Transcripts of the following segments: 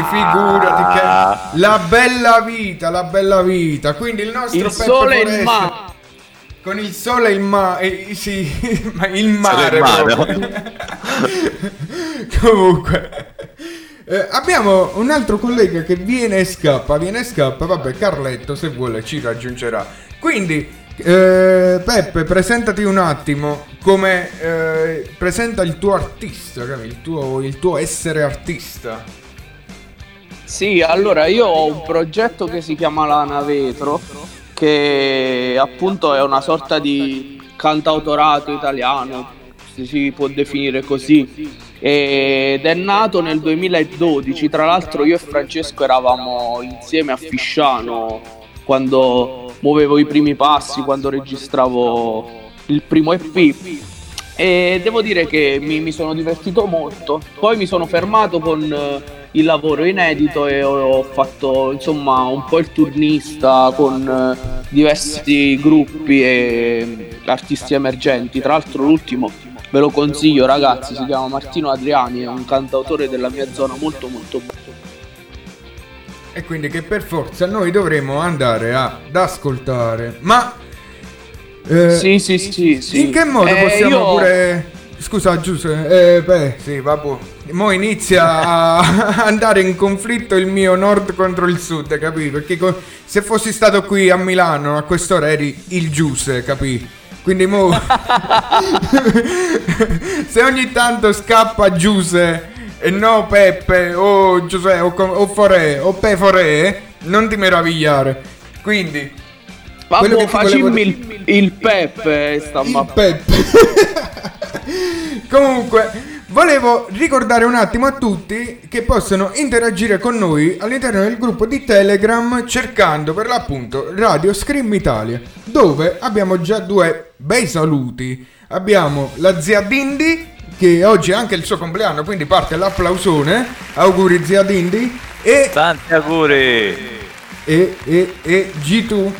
quindi figurati che la bella vita, la bella vita. Quindi il nostro il Peppe sole e il mare. Con il sole e il mare, sì, ma il mare. il mare. Comunque, eh, abbiamo un altro collega che viene e scappa, viene e scappa. Vabbè, Carletto, se vuole, ci raggiungerà. Quindi, eh, Peppe, presentati un attimo come eh, presenta il tuo artista, capi? il tuo, il tuo essere artista. Sì, allora io ho un progetto che si chiama Lana Vetro, che appunto è una sorta di cantautorato italiano, si- si può definire così, ed è nato nel 2012, tra l'altro io e Francesco eravamo insieme a Fisciano quando muovevo i primi passi, quando registravo il primo EP e devo dire che mi, mi sono divertito molto. Poi mi sono fermato con il lavoro inedito e ho, fatto insomma un po' il turnista con eh, diversi gruppi e artisti emergenti. Tra l'altro l'ultimo ve lo consiglio ragazzi, si chiama Martino Adriani, è un cantautore della mia zona molto molto bravo. E quindi che per forza noi dovremo andare ad ascoltare. Ma eh, Sì, sì, sì, sì. in che modo Eh, possiamo io- pure. Scusa, Giuseppe, eh, beh, sì, vabbè. Mo inizia a andare in conflitto il mio nord contro il sud, capì? Perché co- se fossi stato qui a Milano a quest'ora eri il Giuse, capì? Quindi mo se ogni tanto scappa Giuse e no Peppe o Giuseppe o, o Forè o Pe Forè, non ti meravigliare. Quindi Vabbè, volevo facimmi dire- il, il Peppe sta il Peppe. Comunque, volevo ricordare un attimo a tutti che possono interagire con noi all'interno del gruppo di Telegram cercando per l'appunto Radio Scream Italia, dove abbiamo già due bei saluti. Abbiamo la zia Dindi, che oggi è anche il suo compleanno, quindi parte l'applausone. Auguri zia Dindi. E Tanti auguri! e, e, e G2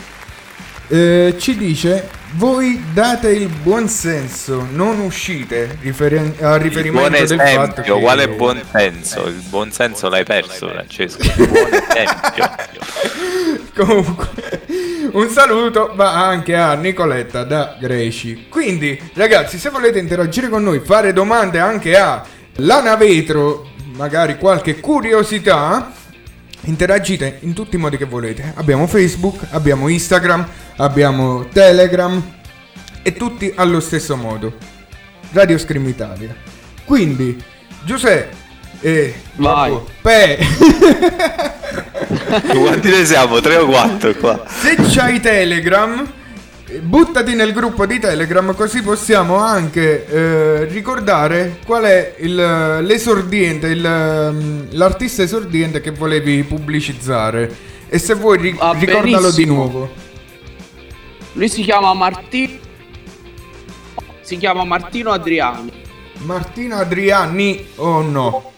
eh, ci dice voi date il buon senso non uscite riferen- a Il riferimento buon del fatto esempio, che quale buon senso? Il buon senso l'hai perso, Francesco. Il buon esempio. comunque un saluto va anche a Nicoletta da Greci quindi ragazzi se volete interagire con noi fare domande anche a Lana Vetro magari qualche curiosità interagite in tutti i modi che volete abbiamo Facebook abbiamo Instagram abbiamo Telegram e tutti allo stesso modo Radio Scream Italia quindi Giuseppe e Vai. Pe Quanti ne siamo? Tre o quattro qua? Se c'hai Telegram, buttati nel gruppo di Telegram così possiamo anche eh, ricordare qual è il, l'esordiente, il, ehm, l'artista esordiente che volevi pubblicizzare. E se vuoi ri- Va ricordalo di benissimo. nuovo. Lui si chiama Martino. Si chiama Martino Adriani. Martino Adriani o no?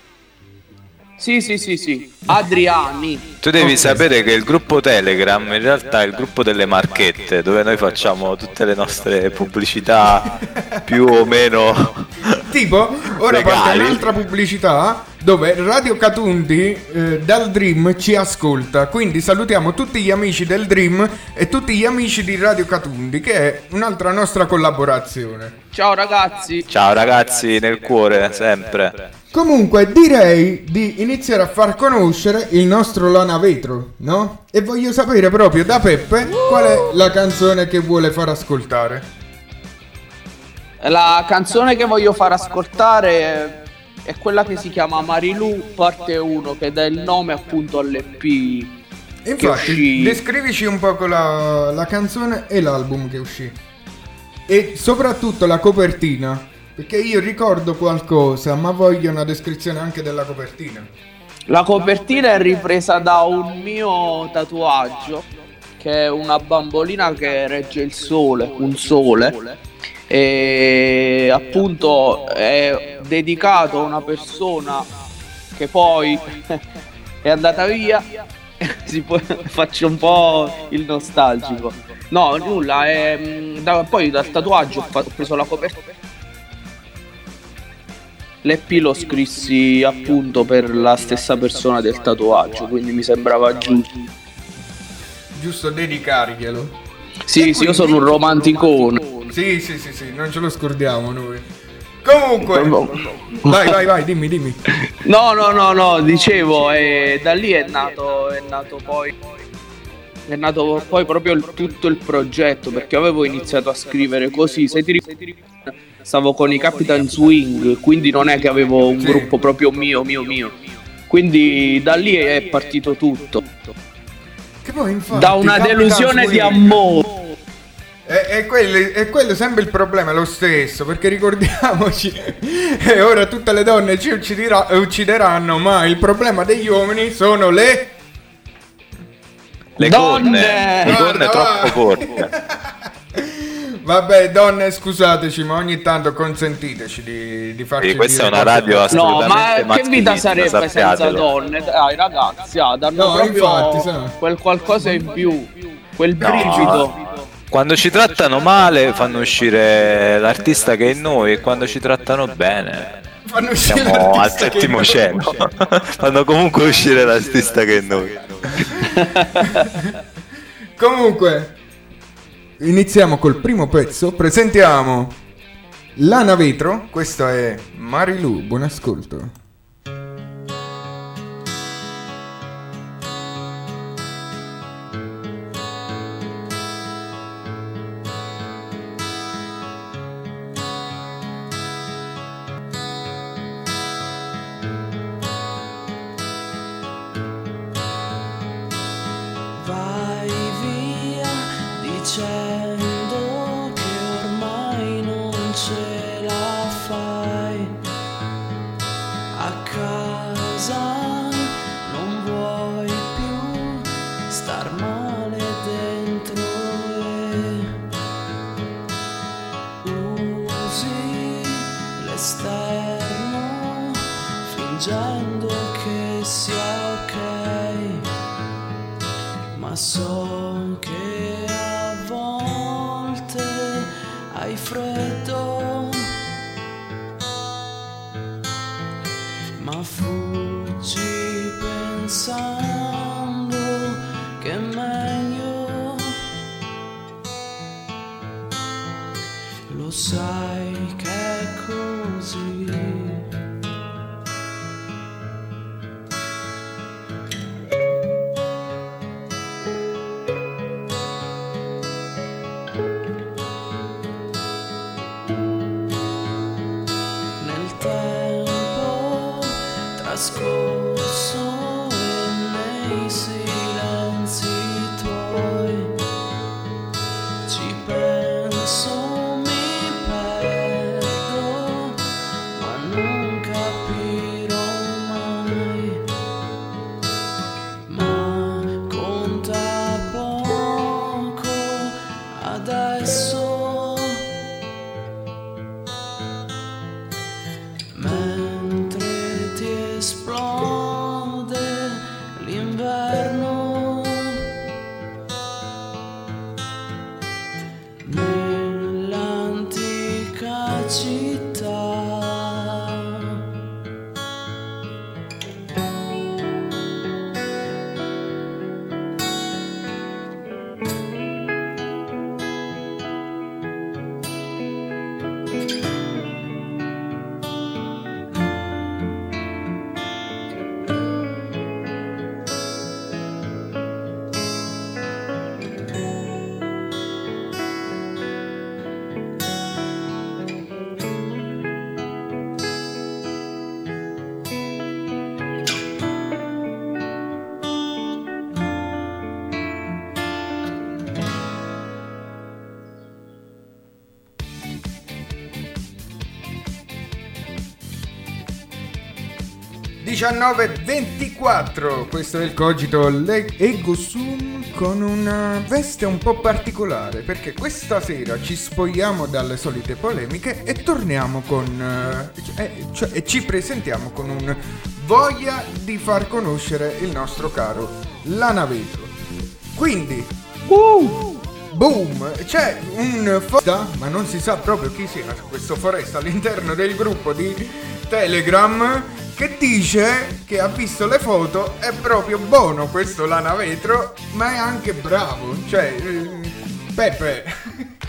Sì, sì, sì, sì. Adriani. Tu devi sapere che il gruppo Telegram in realtà è il gruppo delle marchette dove noi facciamo tutte le nostre pubblicità più o meno Tipo, ora parte Legali. un'altra pubblicità dove Radio Catundi eh, dal Dream ci ascolta. Quindi salutiamo tutti gli amici del Dream e tutti gli amici di Radio Catundi, che è un'altra nostra collaborazione. Ciao ragazzi. Ciao ragazzi nel cuore sempre. Comunque direi di iniziare a far conoscere il nostro Lana Vetro, no? E voglio sapere proprio da Peppe qual è la canzone che vuole far ascoltare. La canzone che voglio far ascoltare è quella che si chiama Marilu parte 1 che dà il nome appunto all'EP. Infatti, descrivici un po' la, la canzone e l'album che uscì. E soprattutto la copertina. Perché io ricordo qualcosa, ma voglio una descrizione anche della copertina. La copertina è ripresa da un mio tatuaggio che è una bambolina che regge il sole, un sole. E appunto è dedicato a una persona che poi è andata via. Si può- faccio un po' il nostalgico. No, nulla, è, mm, da- poi dal tatuaggio ho preso la copertina. l'EP lo scrissi appunto per la stessa persona del tatuaggio, quindi mi sembrava giusto. Giusto dedicarglielo. Sì, sì, io sono un romanticone. Sì, sì, sì, sì, non ce lo scordiamo noi. Comunque, vai, vai, vai, dimmi, dimmi. No, no, no, no, dicevo, e da lì è nato, è nato poi è nato poi proprio il, tutto il progetto perché avevo iniziato a scrivere così se ti ricordi stavo con i Capitan Swing quindi non è che avevo un Sì. gruppo proprio mio mio mio quindi da lì è partito tutto Che poi infatti da una Capitan delusione di amore E, e quello, e quello sempre il problema è lo stesso, perché ricordiamoci, e ora tutte le donne ci ucciderà- uccideranno, ma il problema degli uomini sono le... Le Donne! corne, le corne troppo corte. Vabbè, donne, scusateci, ma ogni tanto consentiteci di, di farci Sì, questa è una radio belle. no ma assolutamente che vita sarebbe senza sappiatelo. donne dai ragazzi ah, danno No, proprio infatti, sa. quel qualcosa in più quel brivido Quando ci trattano male fanno uscire l'artista che è in noi e quando ci trattano bene Fanno uscire siamo al l'artista che settimo cielo. fanno comunque uscire l'artista che è in noi. Comunque, iniziamo col primo pezzo. Presentiamo Lana Vetro. Questo è Marilu. Buon ascolto. ...19.24, questo è il cogito Le- Ego Sum con una veste un po' particolare perché questa sera ci spogliamo dalle solite polemiche e torniamo con... eh, cioè, e ci presentiamo con un voglia di far conoscere il nostro caro Lana Vetro. Quindi, boom, c'è un foresta, ma non si sa proprio chi sia questo foresta all'interno del gruppo di Telegram che dice che ha visto le foto, è proprio buono questo lana vetro, ma è anche bravo, cioè eh, Peppe.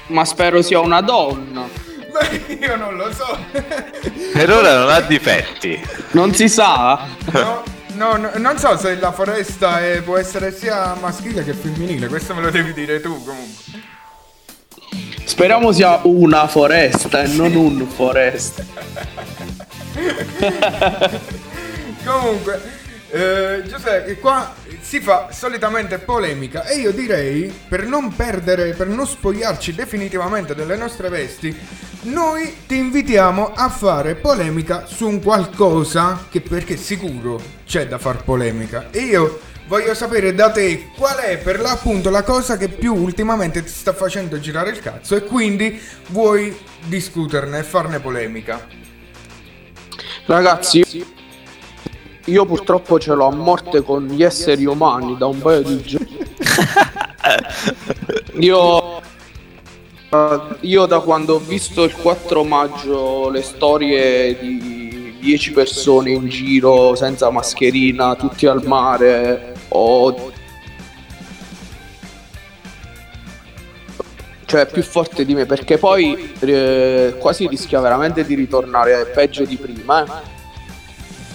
Ma spero sia una donna. Beh, io non lo so. Per ora non ha difetti. Non si sa? No, no, no, non so se la foresta è- può essere sia maschile che femminile, questo me lo devi dire tu comunque. Speriamo sia una foresta e non un foresta. Comunque, eh, Giuseppe, qua si fa solitamente polemica e io direi, per non perdere, per non spogliarci definitivamente delle nostre vesti, noi ti invitiamo a fare polemica su un qualcosa che perché sicuro c'è da far polemica. E io voglio sapere da te qual è per l'appunto la cosa che più ultimamente ti sta facendo girare il cazzo e quindi vuoi discuterne e farne polemica. Ragazzi, io purtroppo ce l'ho a morte con gli esseri umani da un paio di giorni. Io, eh, io da quando ho visto il 4 maggio le storie di 10 persone in giro senza mascherina, tutti al mare, ho... Cioè più forte di me perché poi eh, quasi rischia veramente di ritornare peggio di prima. eh.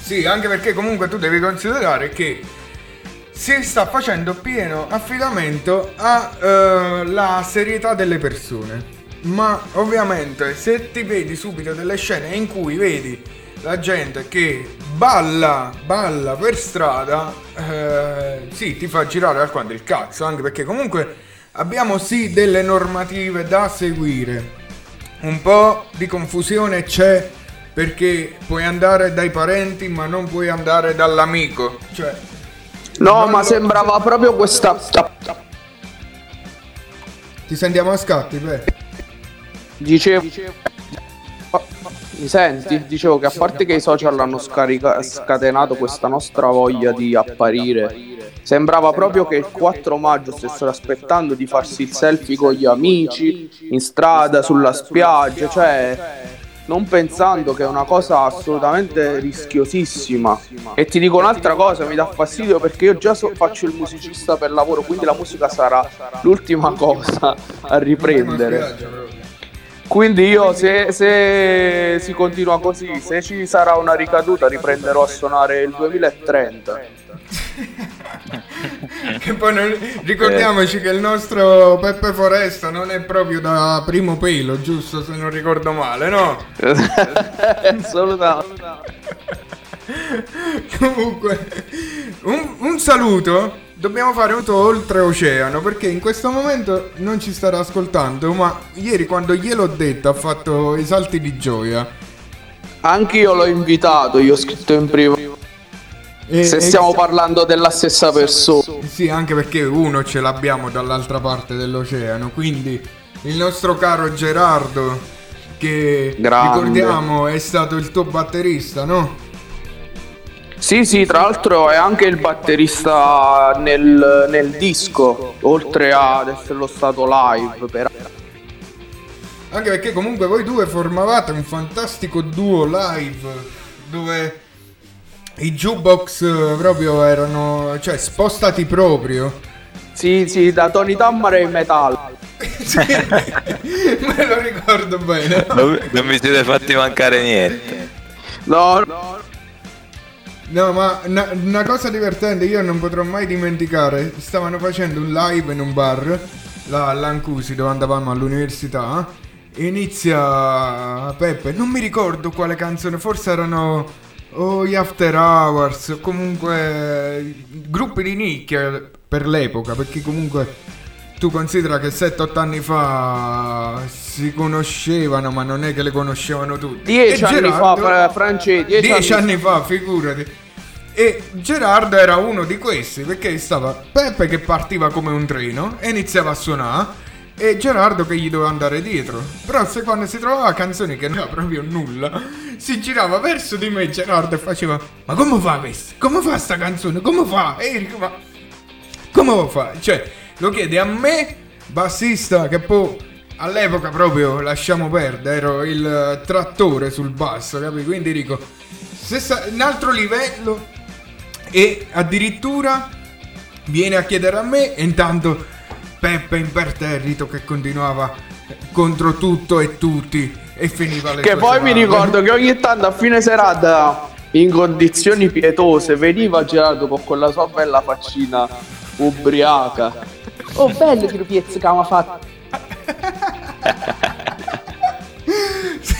Sì, anche perché comunque tu devi considerare che si sta facendo pieno affidamento alla serietà delle persone. Ma ovviamente se ti vedi subito delle scene in cui vedi la gente che balla, balla per strada, eh, sì, ti fa girare alquanto il cazzo, anche perché comunque abbiamo sì delle normative da seguire. Un po' di confusione c'è perché puoi andare dai parenti ma non puoi andare dall'amico. Cioè, No, ma lo- sembrava proprio questa. ti sentiamo a scatti, beh. Dicevo. Mi senti? Dicevo che a parte che i social hanno scarica- scatenato questa nostra voglia di apparire, sembrava proprio che il 4 maggio stessero aspettando di farsi il selfie con gli amici, in strada, sulla spiaggia, cioè non pensando che è una cosa assolutamente rischiosissima. E ti dico un'altra cosa, mi dà fastidio perché io già so- faccio il musicista per lavoro, quindi la musica sarà l'ultima cosa a riprendere. Quindi io se, se si continua così, se ci sarà una ricaduta riprenderò a suonare il 2030. Che poi non- ricordiamoci che il nostro Peppe Foresta non è proprio da primo pelo, giusto se non ricordo male, no? Assolutamente. Comunque, un, un saluto. Dobbiamo fare un saluto oltreoceano perché in questo momento non ci starà ascoltando, ma ieri quando gliel'ho detto ha fatto i salti di gioia. Anche io l'ho invitato, io ho scritto in prima. E- Se e- stiamo parlando della stessa persona. Sì, anche perché uno ce l'abbiamo dall'altra parte dell'oceano, quindi il nostro caro Gerardo, che Grande. ricordiamo è stato il tuo batterista, no? Sì, sì, tra l'altro è anche il batterista nel, nel disco, oltre ad esserlo stato live. Per... Anche perché comunque voi due formavate un fantastico duo live dove i jukebox eh, proprio erano, cioè spostati proprio. Sì, sì, da Tony Tammara e Metal. Sì, me lo ricordo bene. Non, non mi siete fatti mancare niente. No, no, No, ma una, una cosa divertente, io non potrò mai dimenticare. Stavano facendo un live in un bar, là a Lancusi, dove andavamo all'università. Inizia Peppe, non mi ricordo quale canzone, forse erano o gli After Hours, o comunque gruppi di nicchia per l'epoca, perché comunque tu considera che 7-8 anni fa si conoscevano, ma non è che le conoscevano tutti. Dieci E anni fa, Fra- Francesco, dieci Dieci anni anni fa, figurati. E Gerardo era uno di questi perché stava Peppe che partiva come un treno e iniziava a suonare e Gerardo che gli doveva andare dietro. Però se quando si trovava canzoni che non era proprio nulla, si girava verso di me Gerardo e faceva "Ma come fa questo? Come fa sta canzone? Come fa?" E dico "Ma come fa?" Cioè, lo chiede a me bassista che poi all'epoca proprio lasciamo perdere, ero il trattore sul basso, capi? Quindi dico, stessa, un altro livello e addirittura viene a chiedere a me e intanto Peppe imperterrito che continuava contro tutto e tutti e finiva le Che poi mi serate. ricordo che ogni tanto a fine serata, in condizioni pietose, veniva Gerardo con quella sua bella faccina ubriaca. Oh, bello che piezza che fatto.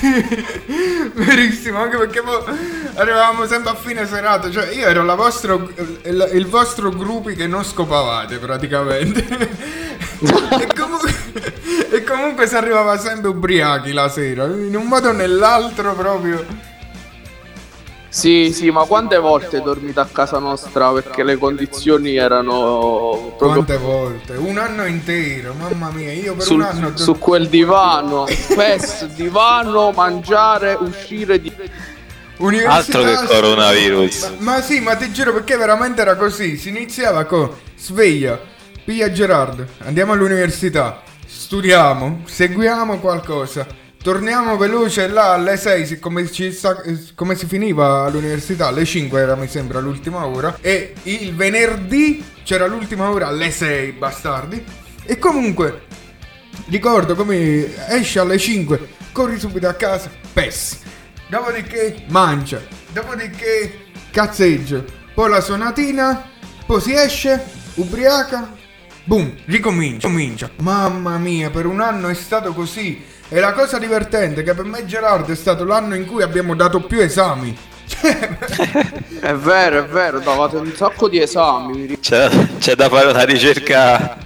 Verissimo, anche perché poi arrivavamo sempre a fine serata, cioè io ero vostro, il, il vostro gruppi che non scopavate praticamente. e, comunque, e comunque si arrivava sempre ubriachi la sera, in un modo o nell'altro proprio. Sì, sì, ma quante volte dormite a casa nostra perché le condizioni erano proprio Quante volte? Un anno intero, mamma mia, io per sul- un anno... su quel divano, spesso divano, mangiare, uscire di... Università- Altro che coronavirus. Ma, ma sì, ma ti giuro perché veramente era così. Si iniziava con sveglia, piglia Gerardo, andiamo all'università, studiamo, seguiamo qualcosa. Torniamo veloce là alle 6, siccome ci sta- eh, come si finiva all'università, alle 5 era mi sembra l'ultima ora. E il venerdì c'era l'ultima ora alle 6, bastardi. E comunque Ricordo come esce alle 5, corri subito a casa, PES. Dopodiché mangia, dopodiché cazzeggio, poi la suonatina, poi si esce, ubriaca, boom, ricomincia, comincia. Mamma mia, per un anno è stato così. E la cosa divertente è che per me Gerardo è stato l'anno in cui abbiamo dato più esami. È vero, è vero, davate un sacco di esami. C'è, c'è da fare una ricerca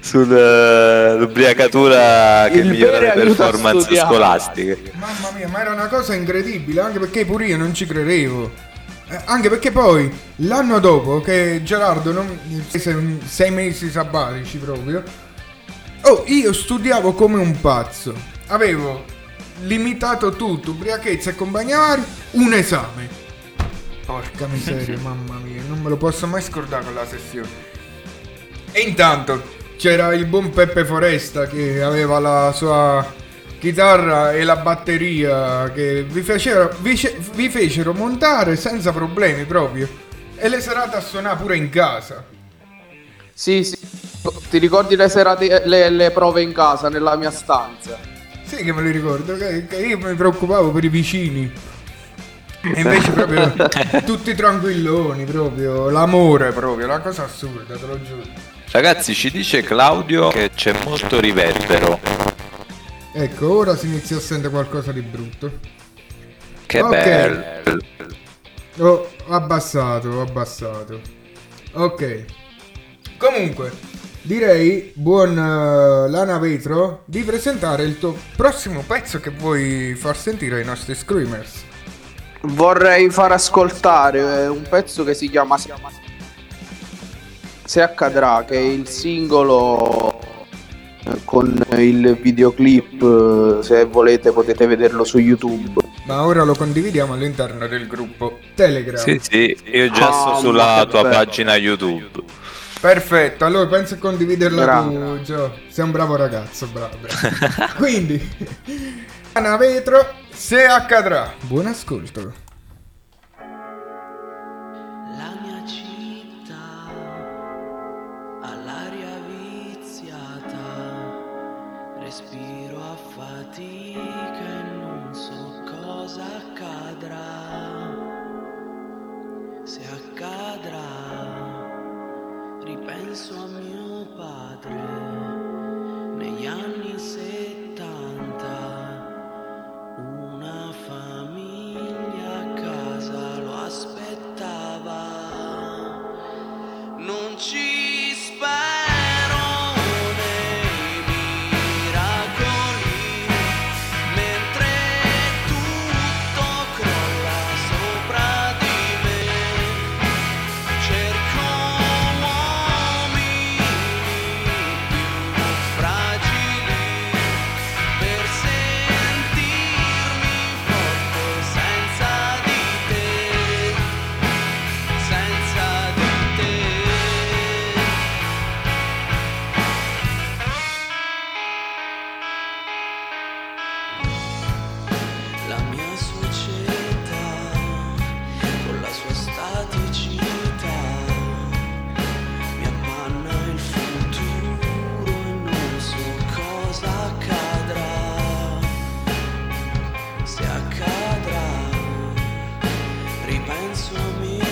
sull'ubriacatura che Il migliora le performance studiare. scolastiche. Mamma mia, ma era una cosa incredibile, anche perché pure io non ci credevo. Eh, anche perché poi, l'anno dopo che Gerardo non... prese un- sei mesi sabbatici proprio, oh, io studiavo come un pazzo. Avevo limitato tutto, ubriachezza e compagnia vari, un esame. Porca miseria, mamma mia, non me lo posso mai scordare con la sessione. E intanto c'era il buon Peppe Foresta che aveva la sua chitarra e la batteria che vi fecero, vi, vi fecero montare senza problemi proprio. E le serate a suonare pure in casa. Sì, sì. Ti ricordi le, serate, le, le prove in casa, nella mia stanza? Sì che me li ricordo, che, che io mi preoccupavo per i vicini. E invece proprio tutti tranquilloni, proprio l'amore proprio, una cosa assurda, te lo giuro. Ragazzi, ci dice Claudio che c'è molto riverbero. Ecco, ora si inizia a sentire qualcosa di brutto. Che Ok. bello. Ho abbassato, ho abbassato. Ok. Comunque, direi, buon eh, Lana Vetro, di presentare il tuo prossimo pezzo che vuoi far sentire ai nostri screamers. Vorrei far ascoltare eh, un pezzo che si chiama Se, Se accadrà, che è il singolo eh, con il videoclip, se volete potete vederlo su YouTube. Ma ora lo condividiamo all'interno del gruppo Telegram. Sì, sì, io già Ah, sto sulla tua bello. pagina YouTube. Perfetto, allora penso a condividerla Grande. tu, Gio. Sei un bravo ragazzo, bravo. bravo. Quindi, Lana Vetro, se accadrà. Buon ascolto. Answer me.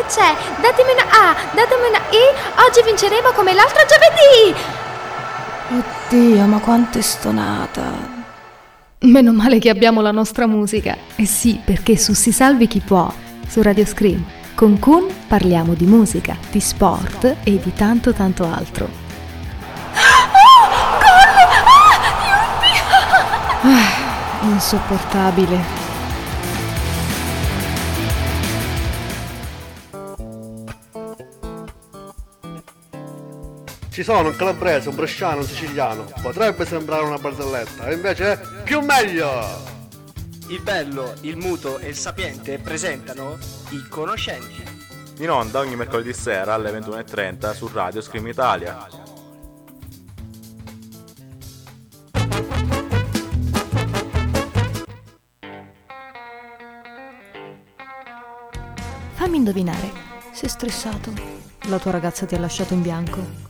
Che c'è. Datemi una A, datemi una I, oggi vinceremo come l'altro giovedì. Oddio, ma quanto è stonata. Meno male che abbiamo la nostra musica. Eh sì, perché su Si Salvi Chi Può, su Radio Scream, con Kun parliamo di musica, di sport e di tanto tanto altro. Ah, insopportabile. Ci sono un calabrese, un bresciano, un siciliano. Potrebbe sembrare una barzelletta, e invece è più meglio! Il bello, il muto e il sapiente presentano i conoscenti. In onda ogni mercoledì sera alle 21.30 su Radio Scream Italia. Fammi indovinare, sei stressato? La tua ragazza ti ha lasciato in bianco?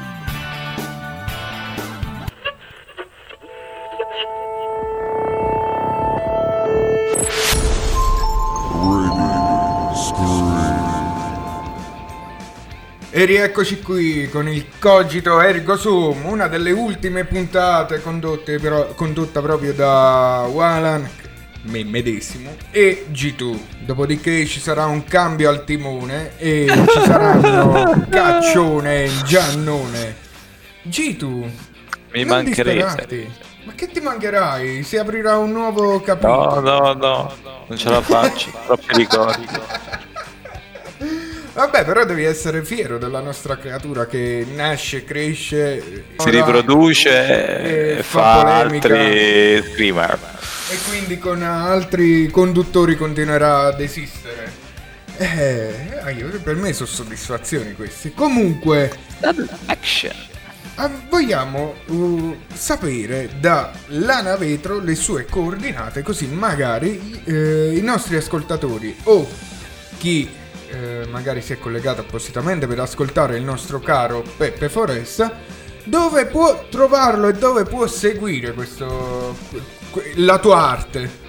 E rieccoci qui con il Cogito Ergo Sum, una delle ultime puntate condotte però- condotta proprio da Walan, me medesimo, e G2. Dopodiché ci sarà un cambio al timone e ci saranno Caccione e Giannone. G2, Mi mancherete. Ma che ti mancherai? Si aprirà un nuovo capitolo. No, no, no, non ce la faccio, troppi ricordi. Vabbè, però devi essere fiero della nostra creatura che nasce, cresce, Si riproduce e fa polemica. altri screamer. e quindi con altri conduttori continuerà ad esistere. Eh, ah, per me sono soddisfazioni queste. Comunque, Action. ah, vogliamo uh, sapere da Lana Vetro le sue coordinate, così magari eh, i nostri ascoltatori o chi eh, magari si è collegato appositamente per ascoltare il nostro caro Peppe Foresta, dove può trovarlo e dove può seguire questo, que- la tua arte.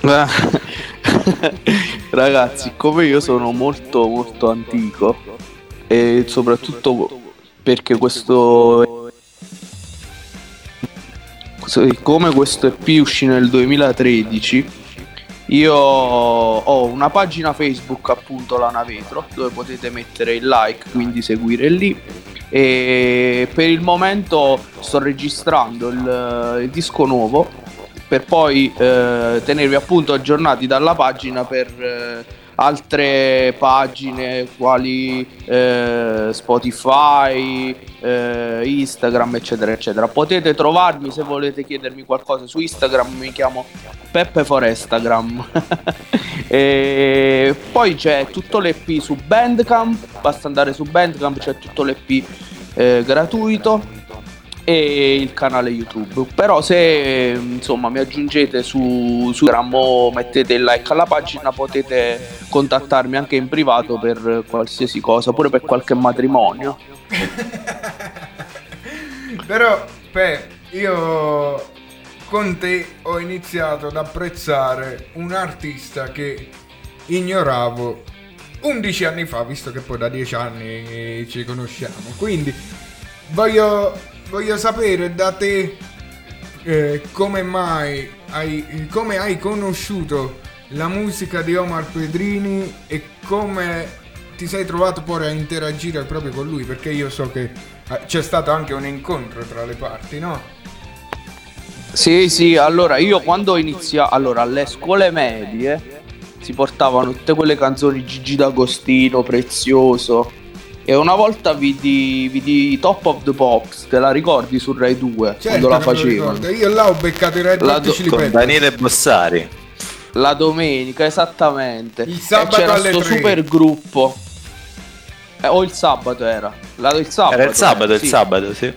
Ragazzi, come io sono molto molto antico e soprattutto perché questo come questo EP uscì nel 2013 io ho una pagina Facebook appunto Lana Vetro dove potete mettere il like quindi seguire lì. E per il momento sto registrando il, il disco nuovo per poi eh, tenervi appunto aggiornati dalla pagina per eh, altre pagine quali eh, Spotify, eh, Instagram eccetera eccetera. Potete trovarmi se volete chiedermi qualcosa su Instagram mi chiamo Peppe Forestagram. E poi c'è tutto l'EP su Bandcamp basta andare su Bandcamp c'è tutto l'EP eh, gratuito e il canale YouTube. Però se insomma mi aggiungete su, su Instagram o mettete il like alla pagina potete contattarmi anche in privato per qualsiasi cosa, pure per qualche matrimonio. Però, Pe, io con te ho iniziato ad apprezzare un artista che ignoravo 11 anni fa, visto che poi da 10 anni ci conosciamo. Quindi voglio, voglio sapere da te eh, come mai hai, come hai conosciuto la musica di Omar Pedrini e come ti sei trovato poi a interagire proprio con lui, perché io so che eh, c'è stato anche un incontro tra le parti, no? Sì, sì, allora io quando ho iniziato, allora alle scuole medie si portavano tutte quelle canzoni Gigi D'Agostino, Prezioso e una volta vidi, vidi Top of the Pops, te la ricordi su Rai 2 Certo quando la facevano? ricordo. Io là ho beccato i Red La Hot do- Chili Con Peppers. Daniele Bossari. La domenica, esattamente. Il sabato e c'era alle sto tre. super gruppo. Eh, o il sabato era. La, il sabato. Era il sabato, il sì. sabato, sì.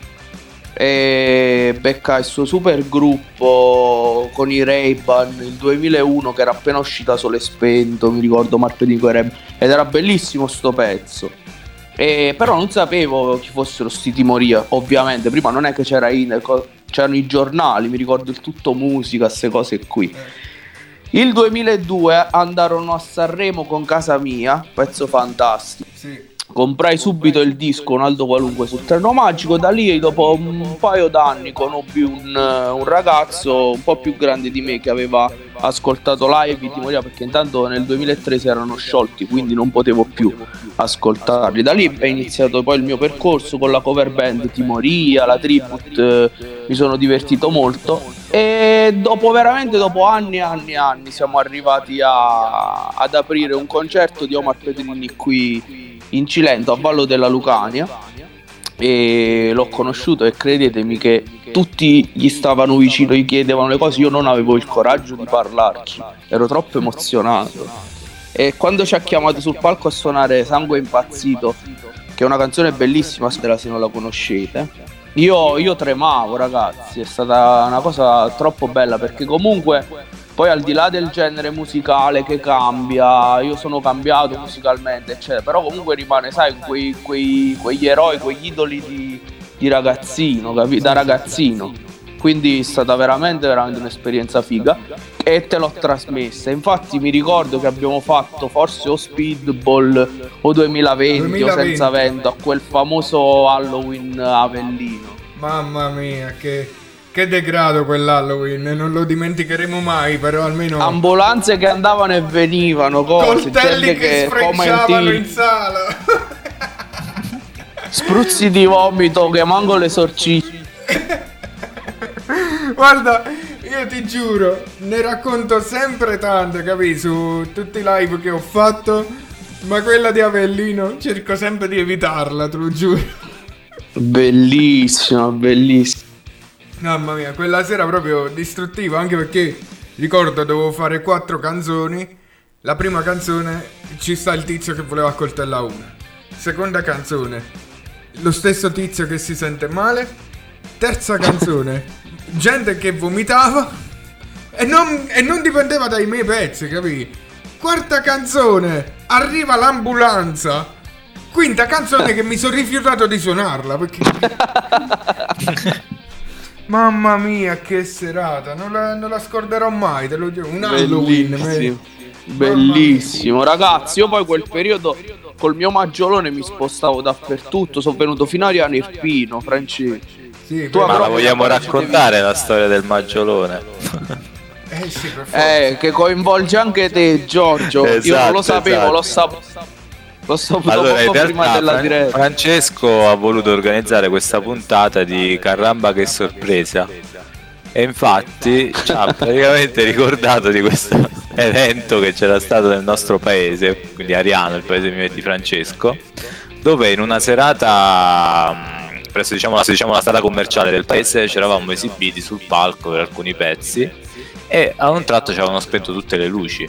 E becca il suo super gruppo con i Ray-Ban il 2001 che era appena uscita Sole Spento, mi ricordo Ray ed era bellissimo sto pezzo. E, però non sapevo chi fossero sti Timoria, ovviamente. Prima non è che c'era in, c'erano i giornali, mi ricordo il tutto musica, queste cose qui. Il 2002 andarono a Sanremo con Casa Mia, pezzo fantastico. Sì. Comprai subito il disco Un Aldo Qualunque sul treno magico. Da lì, dopo un paio d'anni, conobbi un, un ragazzo un po' più grande di me che aveva ascoltato live i Timoria perché intanto nel 2003 si erano sciolti, quindi non potevo più ascoltarli. Da lì è iniziato poi il mio percorso con la cover band Timoria, la tribute. eh, mi sono divertito molto e dopo veramente dopo anni e anni e anni siamo arrivati a- ad aprire un concerto di Omar Petrini qui in Cilento a Vallo della Lucania. E l'ho conosciuto e credetemi che tutti gli stavano vicino, gli chiedevano le cose, io non avevo il coraggio di parlarci, ero troppo emozionato. E quando ci ha chiamato sul palco a suonare Sangue Impazzito, che è una canzone bellissima, spero se non la conoscete, io, io tremavo ragazzi, è stata una cosa troppo bella perché comunque poi al di là del genere musicale che cambia, io sono cambiato musicalmente, eccetera, però comunque rimane, sai, quei, quei- quegli eroi, quegli idoli di, di ragazzino, capi- da ragazzino. Quindi è stata veramente, veramente un'esperienza figa e te l'ho trasmessa. Infatti mi ricordo che abbiamo fatto forse o Speedball o 2020, o 2020. senza vento a quel famoso Halloween Avellino. Mamma mia, che, che degrado quell'Halloween, non lo dimenticheremo mai, però almeno... Ambulanze che andavano e venivano, cose, Coltelli che sfrecciavano in sala. spruzzi di vomito che manco le sorcicce. Guarda, io ti giuro, ne racconto sempre tante, capi? Su tutti i live che ho fatto, ma quella di Avellino cerco sempre di evitarla, te lo giuro. Bellissimo, bellissimo. Mamma mia, quella sera proprio distruttiva, anche perché ricordo dovevo fare quattro canzoni. La prima canzone ci sta il tizio che voleva accoltellare una. Seconda canzone, lo stesso tizio che si sente male. Terza canzone, gente che vomitava. E non, e non dipendeva dai miei pezzi, capì? Quarta canzone, arriva l'ambulanza. Quinta canzone che mi sono rifiutato di suonarla perché... Mamma mia, che serata! Non la, non la scorderò mai, te lo giuro. Un Halloween. Bellissimo. Bellissimo, ragazzi. Io poi quel periodo col mio maggiolone mi spostavo dappertutto. Sono venuto fino a Ariano Irpino, francese. Sì, Ma la vogliamo raccontare la storia del maggiolone? Eh sì, per forza. Eh, che coinvolge anche te, Giorgio. Io non Esatto, lo sapevo, esatto. l'ho saputo. Saputo Allora, in realtà della diretta. Francesco ha voluto organizzare questa puntata di Caramba che sorpresa. E infatti ci ha praticamente ricordato di questo evento che c'era stato nel nostro paese, quindi Ariano, il paese mio di Francesco, dove in una serata mh, presso diciamo, la, diciamo, la strada commerciale del paese ci eravamo esibiti sul palco per alcuni pezzi e a un tratto ci avevano spento tutte le luci.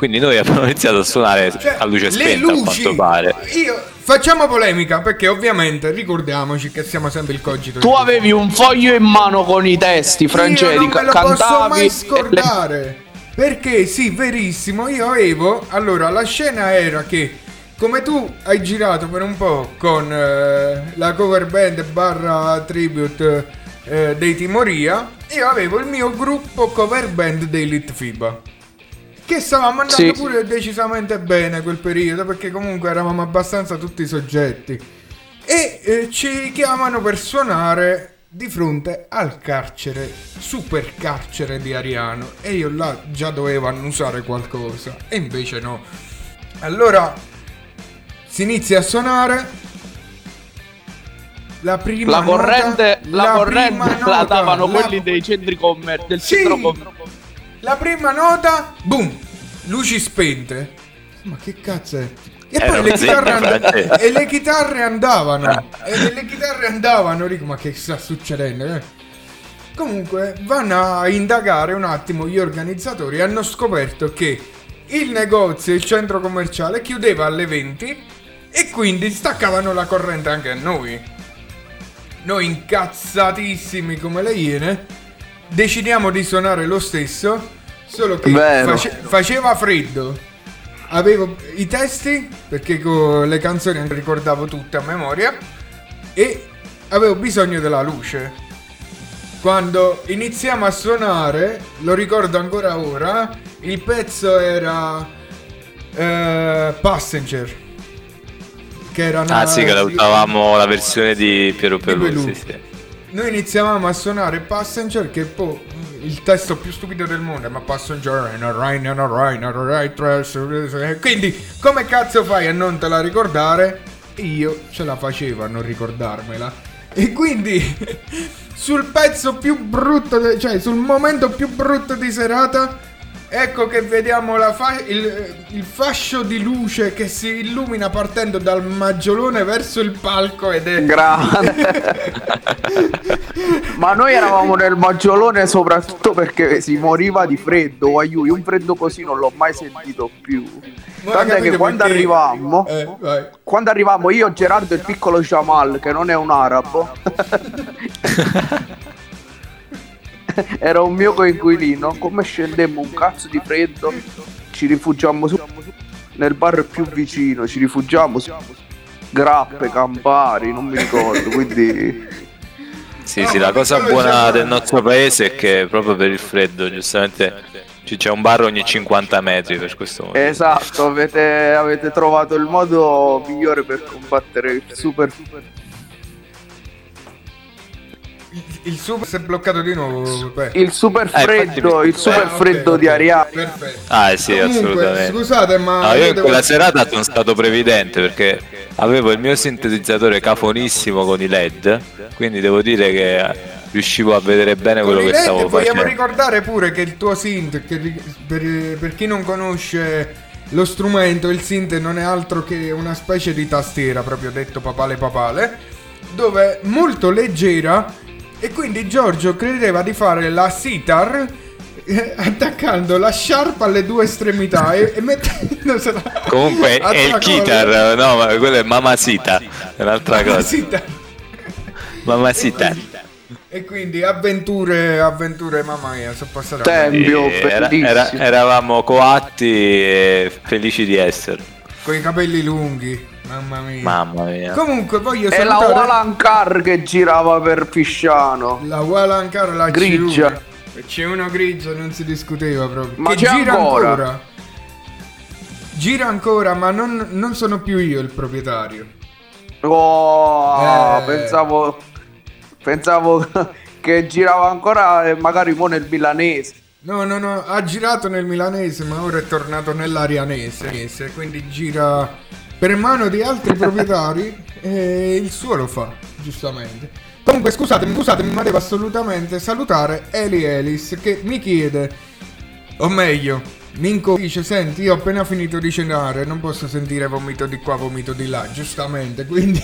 Quindi noi abbiamo iniziato a suonare Cioè, a luce le spenta a luci, quanto pare. Io facciamo polemica perché ovviamente ricordiamoci che siamo sempre il cogito. Tu avevi un foglio in mano con i testi, Io Francesco, non me lo cantavi. posso mai e le- scordare. Perché sì, verissimo, io avevo. Allora, la scena era che come tu hai girato per un po' con eh, la cover band barra tribute eh, dei Timoria, io avevo il mio gruppo cover band dei Litfiba. Che stavamo andando Sì. pure decisamente bene quel periodo perché comunque eravamo abbastanza tutti soggetti. E eh, ci chiamano per suonare di fronte al carcere, super carcere di Ariano. E io là già dovevo annusare qualcosa. E invece no. Allora si inizia a suonare. la prima La corrente, nota, la corrente la nota, davano la- quelli dei centri commerciali. Del Sì! centro commerciale. La prima nota, boom, luci spente. Ma che cazzo è? E Era poi le chitarre, and- e le chitarre andavano. e le chitarre andavano. Dico, ma che sta succedendo? eh? Comunque, vanno a indagare un attimo gli organizzatori. e Hanno scoperto che il negozio, il centro commerciale chiudeva alle 20 e quindi staccavano la corrente anche a noi. Noi incazzatissimi come le iene, decidiamo di suonare lo stesso, solo che face- faceva freddo. Avevo i testi, perché con le canzoni ricordavo tutte a memoria, e avevo bisogno della luce. Quando iniziamo a suonare, lo ricordo ancora ora, il pezzo era eh, Passenger. Che era una- Ah sì, che la usavamo la versione di Piero. Pelù, sì, sì. Noi iniziavamo a suonare Passenger che poi il testo più stupido del mondo ma Passenger and a rain and a rain and a right dress quindi come cazzo fai a non te la ricordare? Io ce la facevo a non ricordarmela. E quindi sul pezzo più brutto cioè sul momento più brutto di serata ecco che vediamo fa- il, il fascio di luce che si illumina partendo dal maggiolone verso il palco ed è Grande. Ma noi eravamo nel maggiolone soprattutto perché si moriva di freddo. Aiuto, un freddo così non l'ho mai sentito più. Ma Tant'è che quando perché- arrivammo, Eh, quando arrivammo io, Gerardo e il piccolo Jamal, che non è un arabo, era un mio coinquilino. Come scendemmo un cazzo di freddo, ci rifugiammo su nel bar più vicino, ci rifugiammo su Grappe, Campari, non mi ricordo, quindi Sì, sì, la cosa buona del nostro paese è che proprio per il freddo, giustamente c'è un bar ogni 50 metri per questo motivo. esatto, avete, avete trovato il modo migliore per combattere il super Il, super si è bloccato di nuovo. Peppe. il super Eh, freddo, mi- il super ok, freddo ok, di Ariane. Perfetto. Ah, sì, Comunque, assolutamente. Scusate, ma. No, io in devo- quella serata sono stato previdente perché avevo il mio sintetizzatore cafonissimo con i LED, quindi devo dire che riuscivo a vedere bene quello che stavo vogliamo facendo. ricordare pure che il tuo synth, per, per chi non conosce lo strumento, il synth non è altro che una specie di tastiera, proprio detto papale papale, dove è molto leggera e quindi Giorgio credeva di fare la sitar eh, attaccando la sciarpa alle due estremità e, e mettendosela Comunque è il kitar, no, ma quello è Mamacita, è un'altra colla. cosa. Mamacita. E quindi avventure, avventure, mamma mia, sono passate era- era- eravamo coatti e felici di essere. Con i capelli lunghi, mamma mia. Mamma mia. Comunque voglio È la salutare Walan Car che girava per Fisciano. la Walan Car, la Grigia. C1. C1 grigia non si discuteva proprio. Ma che c'è gira ancora? ancora. Gira ancora, ma non, non sono più io il proprietario. Oh, Eh. pensavo, pensavo che girava ancora e magari mo nel milanese. No, no, no, ha girato nel milanese, ma ora è tornato nell'arianese. Quindi gira per mano di altri proprietari e il suo lo fa, giustamente. Comunque, scusatemi, scusatemi, ma devo assolutamente salutare Eli Elis che mi chiede, o meglio, Minco dice, senti, io ho appena finito di cenare, non posso sentire vomito di qua, vomito di là, giustamente, quindi...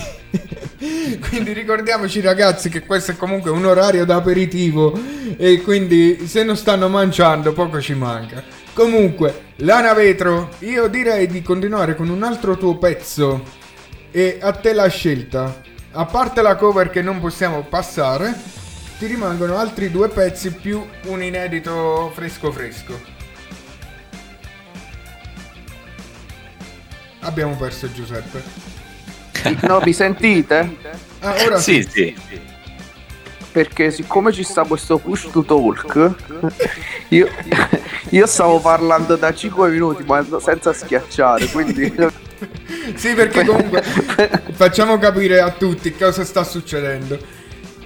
quindi ricordiamoci ragazzi che questo è comunque un orario da aperitivo e quindi se non stanno mangiando poco ci manca. Comunque, Lana Vetro, io direi di continuare con un altro tuo pezzo e a te la scelta. A parte la cover che non possiamo passare, ti rimangono altri due pezzi più un inedito fresco fresco. Abbiamo perso Giuseppe. No, mi sentite? Ah, ora Sì, sì. Perché siccome ci sta questo push to talk, io, io stavo parlando da 5 minuti ma senza schiacciare, quindi... Sì, perché comunque facciamo capire a tutti cosa sta succedendo.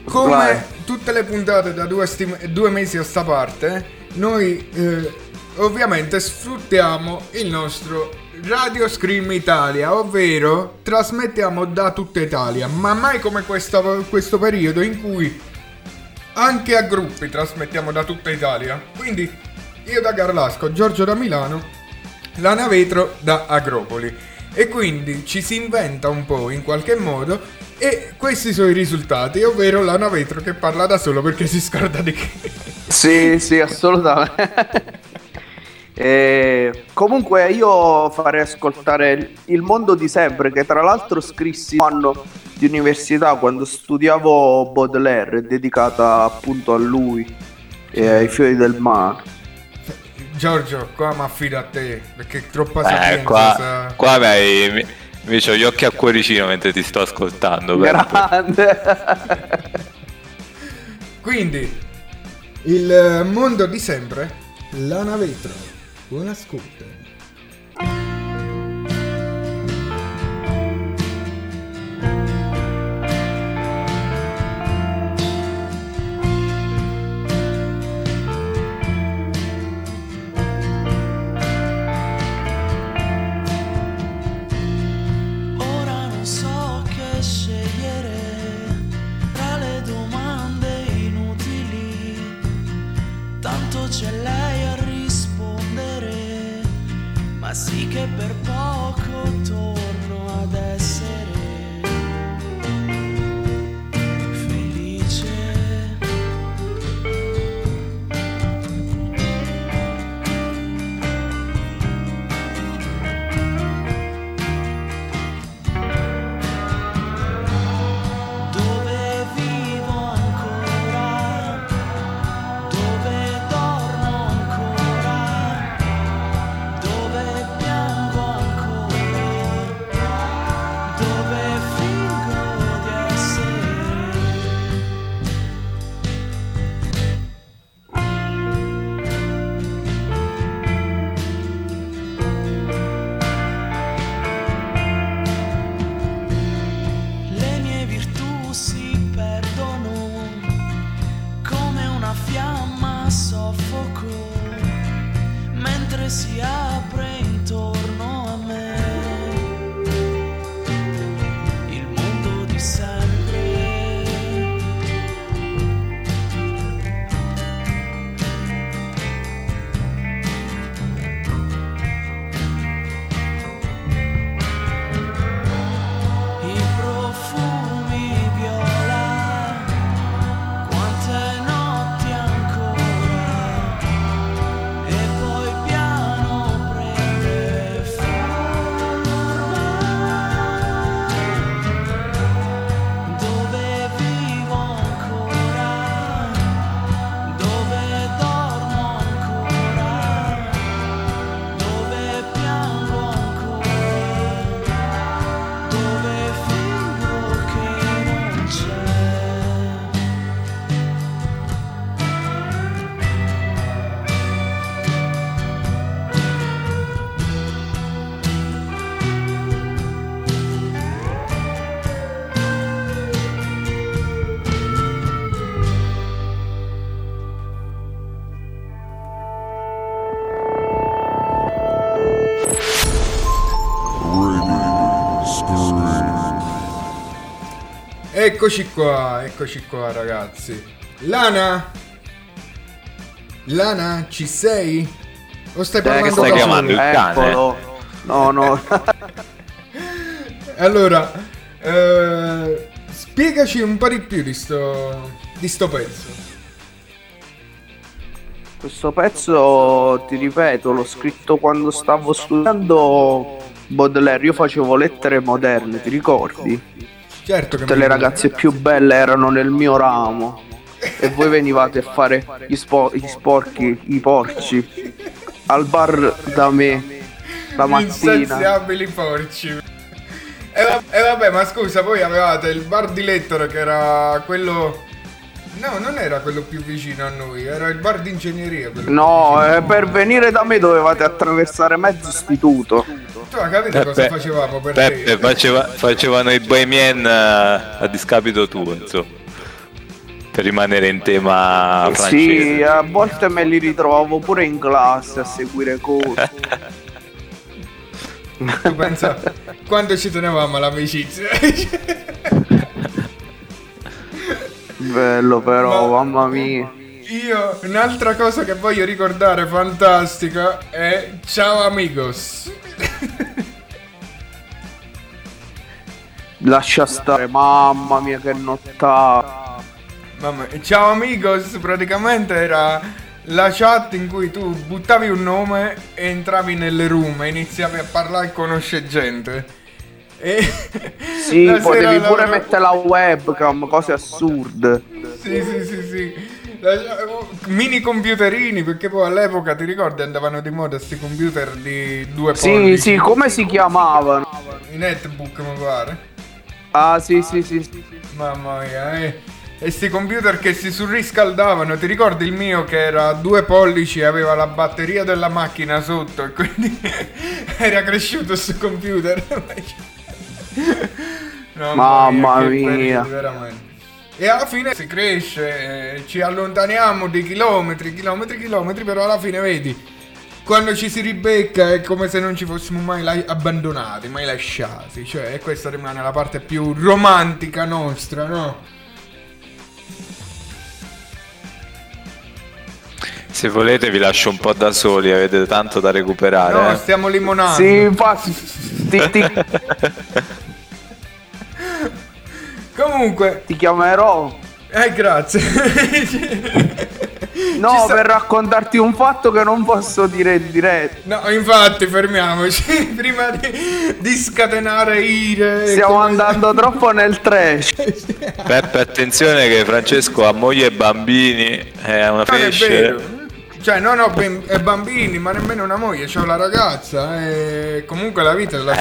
Come Vai. tutte le puntate da due, stim- due mesi a sta parte, noi eh, ovviamente sfruttiamo il nostro Radio Scream Italia, ovvero trasmettiamo da tutta Italia, ma mai come questa- questo periodo in cui anche a gruppi trasmettiamo da tutta Italia. Quindi io da Garlasco, Giorgio da Milano, Lana Vetro da Agropoli. E quindi ci si inventa un po' in qualche modo e questi sono i risultati, ovvero Lana Vetro che parla da solo perché si scorda di che. Sì, sì, assolutamente. Eh, comunque io farei ascoltare Il mondo di sempre, che tra l'altro scrissi un anno di università quando studiavo Baudelaire, dedicata appunto a lui e ai fiori del mare. Giorgio, qua mi affido a te perché è troppa sapienza. Eh, qua, sa- qua mi hai- mi, mi c'ho gli occhi a cuoricino mentre ti sto ascoltando. Grande. Quindi, il eh, mondo di sempre, Lana Vetro. Buon ascolto. Ora non ma sì che per poco torno Eccoci qua, eccoci qua ragazzi. Lana? Lana, ci sei? O stai che parlando stai da chiamando solo? il cane? Eccolo. No, no. Allora, eh, spiegaci un po' di più di sto, di sto pezzo. Questo pezzo, ti ripeto, l'ho scritto quando stavo studiando Baudelaire. Io facevo lettere moderne, ti ricordi? Certo Tutte le ragazze più belle erano nel mio ramo. E voi venivate a fare gli, spo- gli sporchi, i porci, al bar da me la mattina. Insaziabili porci. E, va- e vabbè, ma scusa, voi avevate il bar di Lettore che era quello... No, non era quello più vicino a noi, era il bar di ingegneria. quello No, eh, per venire da me dovevate attraversare mezzo istituto. Tu hai capito cosa Peppe- facevamo per Peppe te? faceva- facevano i bohemian eh, a discapito tuo, insomma. per rimanere in tema Sì, francese. a volte me li ritrovavo pure in classe a seguire cose. Tu pensa quando ci tenevamo all'amicizia. Bello però, Ma- mamma mia. Io, un'altra cosa che voglio ricordare fantastica è Ciao amigos. Lascia stare, mamma mia che nottata. Mamma, Ciao amigos praticamente era la chat in cui tu buttavi un nome e entravi nelle room e iniziavi a parlare e conosce gente. E Sì, la potevi pure lavora- mettere la webcam, cose assurde. Sì, sì, sì, sì. La- mini computerini, perché poi all'epoca ti ricordi andavano di moda sti computer di due Sì, pollici. sì, come si chiamavano? I netbook mi pare. Ah, sì, sì, sì. sì. Mamma mia, eh. E sti computer che si surriscaldavano, ti ricordi il mio che era a due pollici e aveva la batteria della macchina sotto e quindi era cresciuto sto computer. No, Mamma mia. E alla fine si cresce, eh, ci allontaniamo di chilometri, chilometri, chilometri, però alla fine vedi, quando ci si ribecca è come se non ci fossimo mai la- abbandonati, mai lasciati, cioè e questa rimane la parte più romantica nostra, no? Se volete vi lascio un po' da soli, avete tanto da recuperare. No, eh. stiamo limonando. Sì, infatti. Comunque, ti chiamerò. eh grazie. No, sta- per raccontarti un fatto che non posso dire in diretta. No, infatti, fermiamoci prima di, di scatenare ire. Stiamo come- andando troppo nel trash. Peppe, attenzione che Francesco ha moglie e bambini, è una pesce. vero. Cioè, non ho eh, bambini, ma nemmeno una moglie, c'ho la ragazza. E comunque la vita è la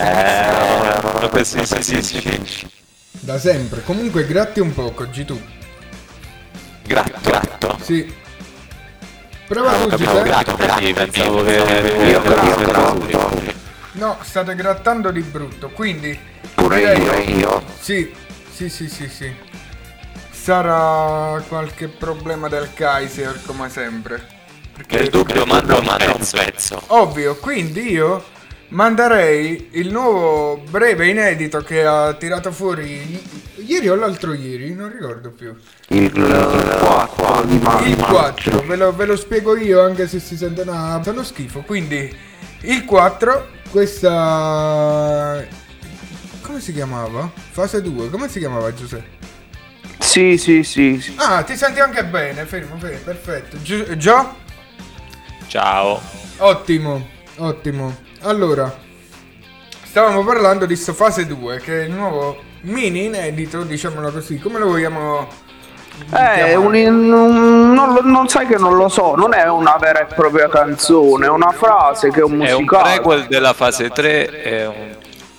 Eh, sì, sì, sì, sì. Da sempre. Comunque, gratti un po', oggi tu. Gratto, gratto. Sì. Prova Capivo Giuseppe. gratto, quindi pensavo che Io gratto, No, state grattando di brutto, quindi... Pure direi- io, io. Sì, sì, sì, sì, sì. Sarà qualche problema del Kaiser, come sempre. Nel dubbio manda, manda un pezzo. Ovvio, quindi io manderei il nuovo breve inedito che ha tirato fuori ieri o l'altro ieri, non ricordo più. Il 4 di Il 4, ve lo, ve lo spiego io anche se si sente una, uno schifo. Quindi il 4, questa... Come si chiamava? Fase 2, come si chiamava Giuseppe? Sì, sì, sì. sì. Ah, ti senti anche bene, fermo, fermo, perfetto. Gio? Ciao. Ottimo, ottimo. Allora, stavamo parlando di sto fase 2, che è il nuovo mini inedito, diciamolo così. Come lo vogliamo Eh, è un, un- non, lo- non sai che non lo so, non è una vera e propria canzone, è una frase che è un È un musicale. prequel della fase 3 e un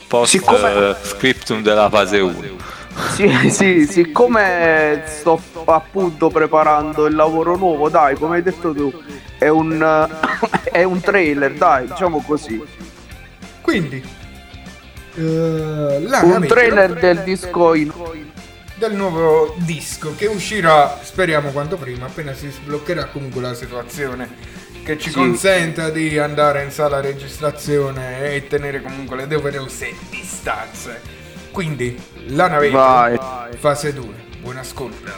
post Siccome- eh, scriptum della fase 1. Sì, sì, siccome sto appunto preparando il lavoro nuovo, dai, come hai detto tu, è un, è un trailer, dai, diciamo così. Quindi, la Un trailer del disco in... del nuovo disco che uscirà, speriamo quanto prima, appena si sbloccherà comunque la situazione che ci Sì. consenta di andare in sala registrazione e tenere comunque le doverose distanze. Quindi, la navetta, fase 2. Buon ascolto.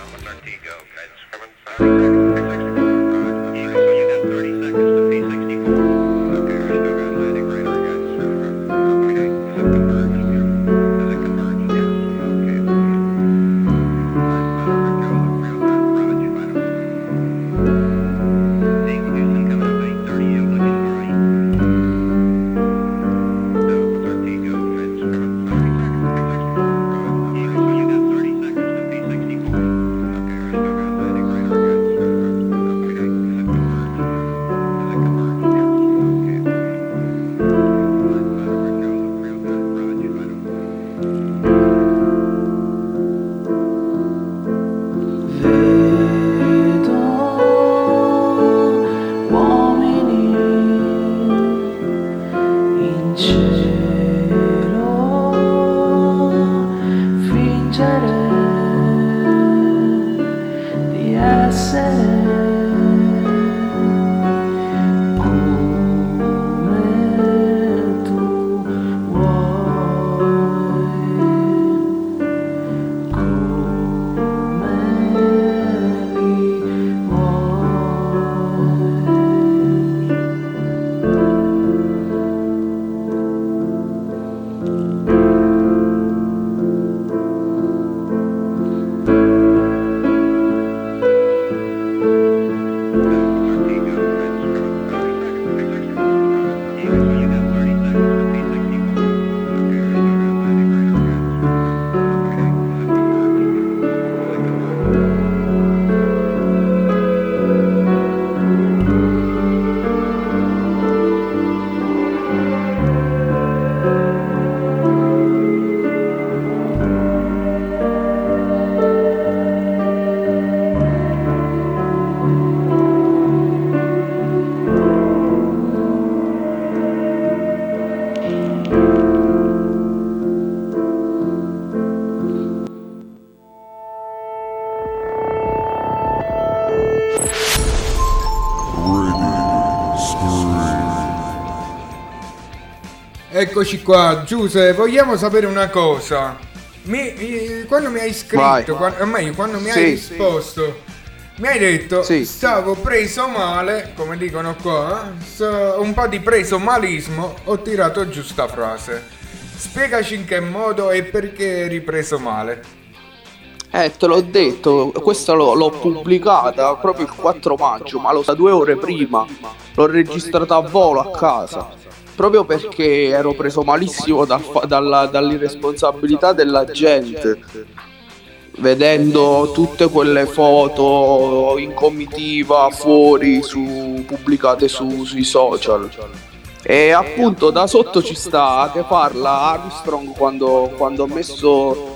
Eccoci qua, Giuse, vogliamo sapere una cosa. Mi- quando mi hai scritto, Vai. quan- o meglio, quando mi Sì. hai risposto, mi hai detto Sì. stavo preso male, come dicono qua, un po' di preso malismo, ho tirato giù sta frase. Spiegaci in che modo e perché eri preso male. Eh, te l'ho detto, questa l'ho, l'ho pubblicata proprio il 4 maggio, ma lo sa due ore prima. L'ho registrata a volo a casa. Proprio perché ero preso malissimo fa- dalla- dall'irresponsabilità della gente. Vedendo tutte quelle foto in comitiva fuori su, pubblicate su- sui social. E appunto da sotto ci sta che parla Armstrong quando, quando ha messo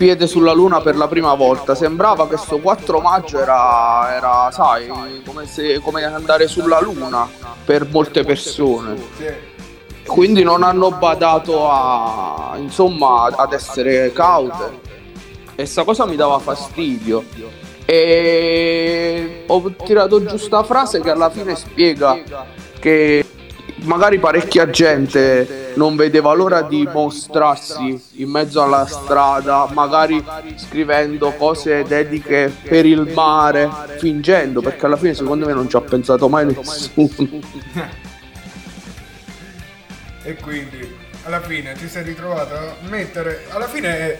piede sulla luna per la prima volta. Sembrava che sto 4 maggio era, era sai, come, se, come andare sulla luna per molte persone. Quindi non hanno badato a, insomma, ad essere caute. E sta cosa mi dava fastidio. E ho tirato giù sta frase che alla fine spiega che magari parecchia gente non vedeva l'ora di mostrarsi in mezzo alla strada, magari scrivendo cose dediche per il mare, fingendo, perché alla fine secondo me non ci ha pensato mai nessuno. E quindi alla fine ti sei ritrovato a mettere. Alla fine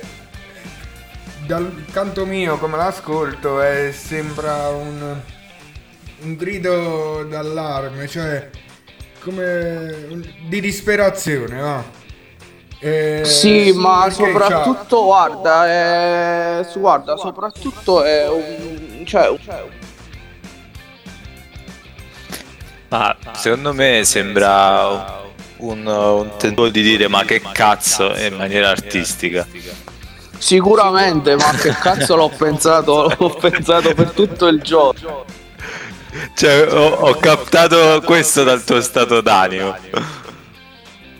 dal canto mio come l'ascolto eh, sembra un, un grido d'allarme, cioè come di disperazione, va. Eh, Sì, ma soprattutto, guarda, è, su- guarda, soprattutto è un... Cioè, un- Ma secondo me sembra un, un tentativo di dire ma che cazzo in maniera artistica. sicuramente, ma che cazzo l'ho pensato, l'ho pensato per tutto il giorno. Cioè, ho, ho captato questo dal tuo stato d'animo.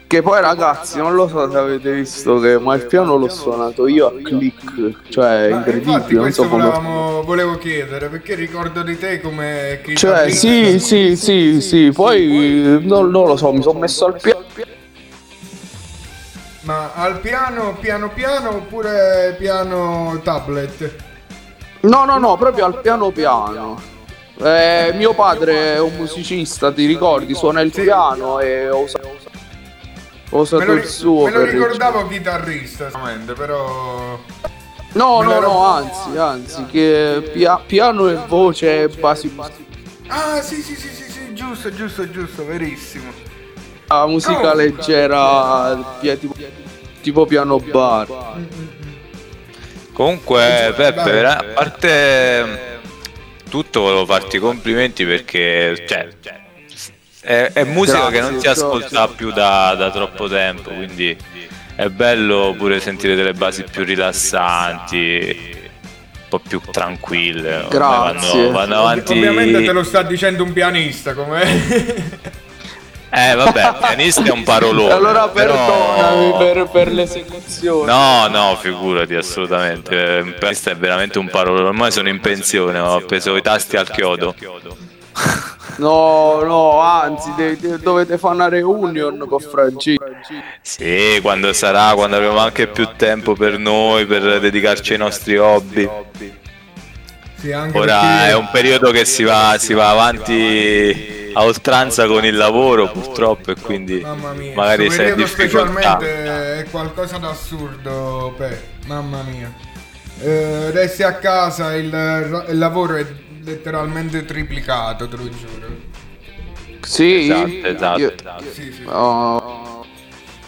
Che poi ragazzi, non lo so se avete visto che, ma il piano l'ho suonato io a click, cioè Ma infatti incredibile, non questo so come... volevamo- volevo chiedere perché ricordo di te come Cioè, sì, sì, sì, sì, poi non, non lo so, mi sono messo al piano. Ma al piano, piano piano oppure piano tablet? No, no, no, proprio al piano piano. Eh, mio padre è un musicista, ti ricordi? Suona il piano e ho usato, ho usato il suo me lo ricordavo chitarrista, solamente, però... No, me no, no, anzi, anzi, che pia- piano e voce e basi. Ah, sì, sì, sì, sì, sì, giusto, giusto, giusto, verissimo. La musica Oh. leggera, pia- tipo, tipo piano bar. Comunque, Peppe, a parte tutto, volevo farti i complimenti perché cioè, è, è musica che non si ascolta più da, da troppo tempo, quindi è bello pure sentire delle basi più rilassanti, un po' più tranquille. Grazie. Vanno, vanno avanti. Ovviamente te lo sta dicendo un pianista, come... Eh, vabbè, pianista è un parolone. Allora però- perdonami per, per l'esecuzione. No, no, figurati assolutamente. Pianista è veramente un parolone. Ormai sono in pensione, ho appeso i tasti al chiodo. No, no, anzi, de- de- dovete fare una reunion con Francesco. Sì, quando sarà, quando avremo anche più tempo per noi, per dedicarci ai nostri hobby. Sì, anche Ora perché- è un periodo che si va, si va avanti a oltranza con il lavoro, purtroppo, e quindi Mamma mia, magari sei in difficoltà. specialmente è qualcosa d'assurdo, pe. Mamma mia. Eh, resti a casa, il, il lavoro è letteralmente triplicato, te lo giuro. Sì, Esatto, esatto. Io- Sì, sì. oh,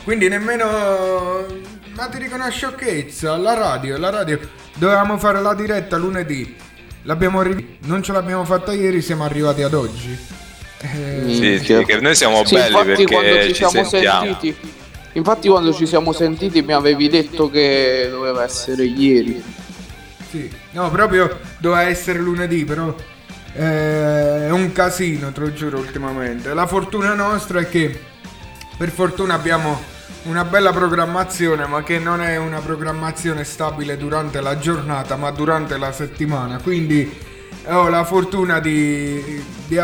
Quindi nemmeno... Ma ti dico una sciocchezza, la radio, la radio... Dovevamo fare la diretta lunedì. L'abbiamo ri- Non ce l'abbiamo fatta ieri, siamo arrivati ad oggi. Eh, Sì, sì, che noi siamo Sì, belli infatti quando perché ci ci siamo sentiamo. sentiti Infatti quando ci siamo sentiti mi avevi detto che doveva essere ieri. Sì, no, proprio doveva essere lunedì, però eh, è un casino, te lo giuro, ultimamente. La fortuna nostra è che per fortuna abbiamo una bella programmazione, ma che non è una programmazione stabile durante la giornata, ma durante la settimana. Quindi ho la fortuna di, di,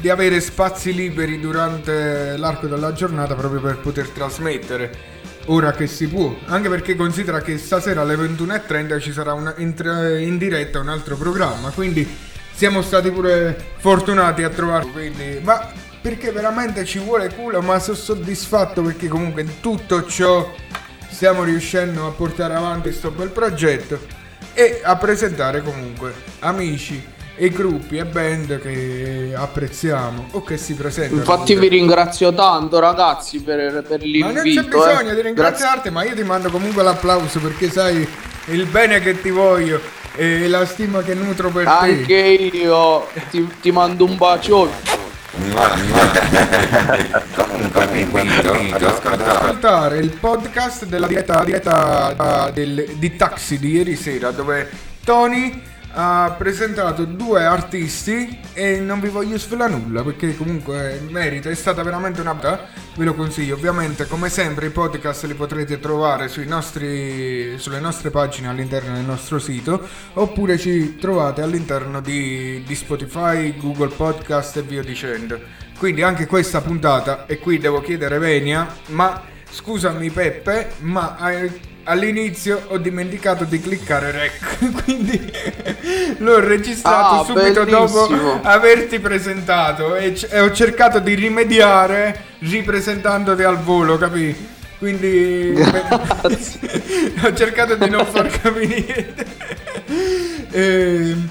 di avere spazi liberi durante l'arco della giornata proprio per poter trasmettere ora che si può. Anche perché considera che stasera alle 21.30 ci sarà una- in, in diretta un altro programma, quindi siamo stati pure fortunati a trovarlo. Quindi, ma perché veramente ci vuole culo, ma sono soddisfatto perché comunque in tutto ciò stiamo riuscendo a portare avanti questo bel progetto e a presentare comunque amici e gruppi e band che apprezziamo o che si presentano. Infatti vi ringrazio tanto ragazzi per, per Ma non c'è l'invito. bisogno eh. di ringraziarti, ma io ti mando comunque l'applauso perché sai il bene che ti voglio e la stima che nutro per Anche te. io ti, ti mando un bacione. Ascoltare il podcast della diretta, diretta, uh, del- di Taxi di ieri sera dove Tony ha presentato due artisti e non vi voglio svelare nulla perché comunque merita, è stata veramente una ve lo consiglio, ovviamente come sempre i podcast li potrete trovare nostri, sulle nostre pagine all'interno del nostro sito oppure ci trovate all'interno di, di Spotify, Google Podcast e via dicendo. Quindi anche questa puntata, e qui devo chiedere Venia, ma scusami Peppe, ma eh, all'inizio ho dimenticato di cliccare rec, quindi l'ho registrato Ah, subito bellissimo. dopo averti presentato e, c- e ho cercato di rimediare ripresentandoti al volo, capì? Quindi ho cercato di non far capire niente. Ehm,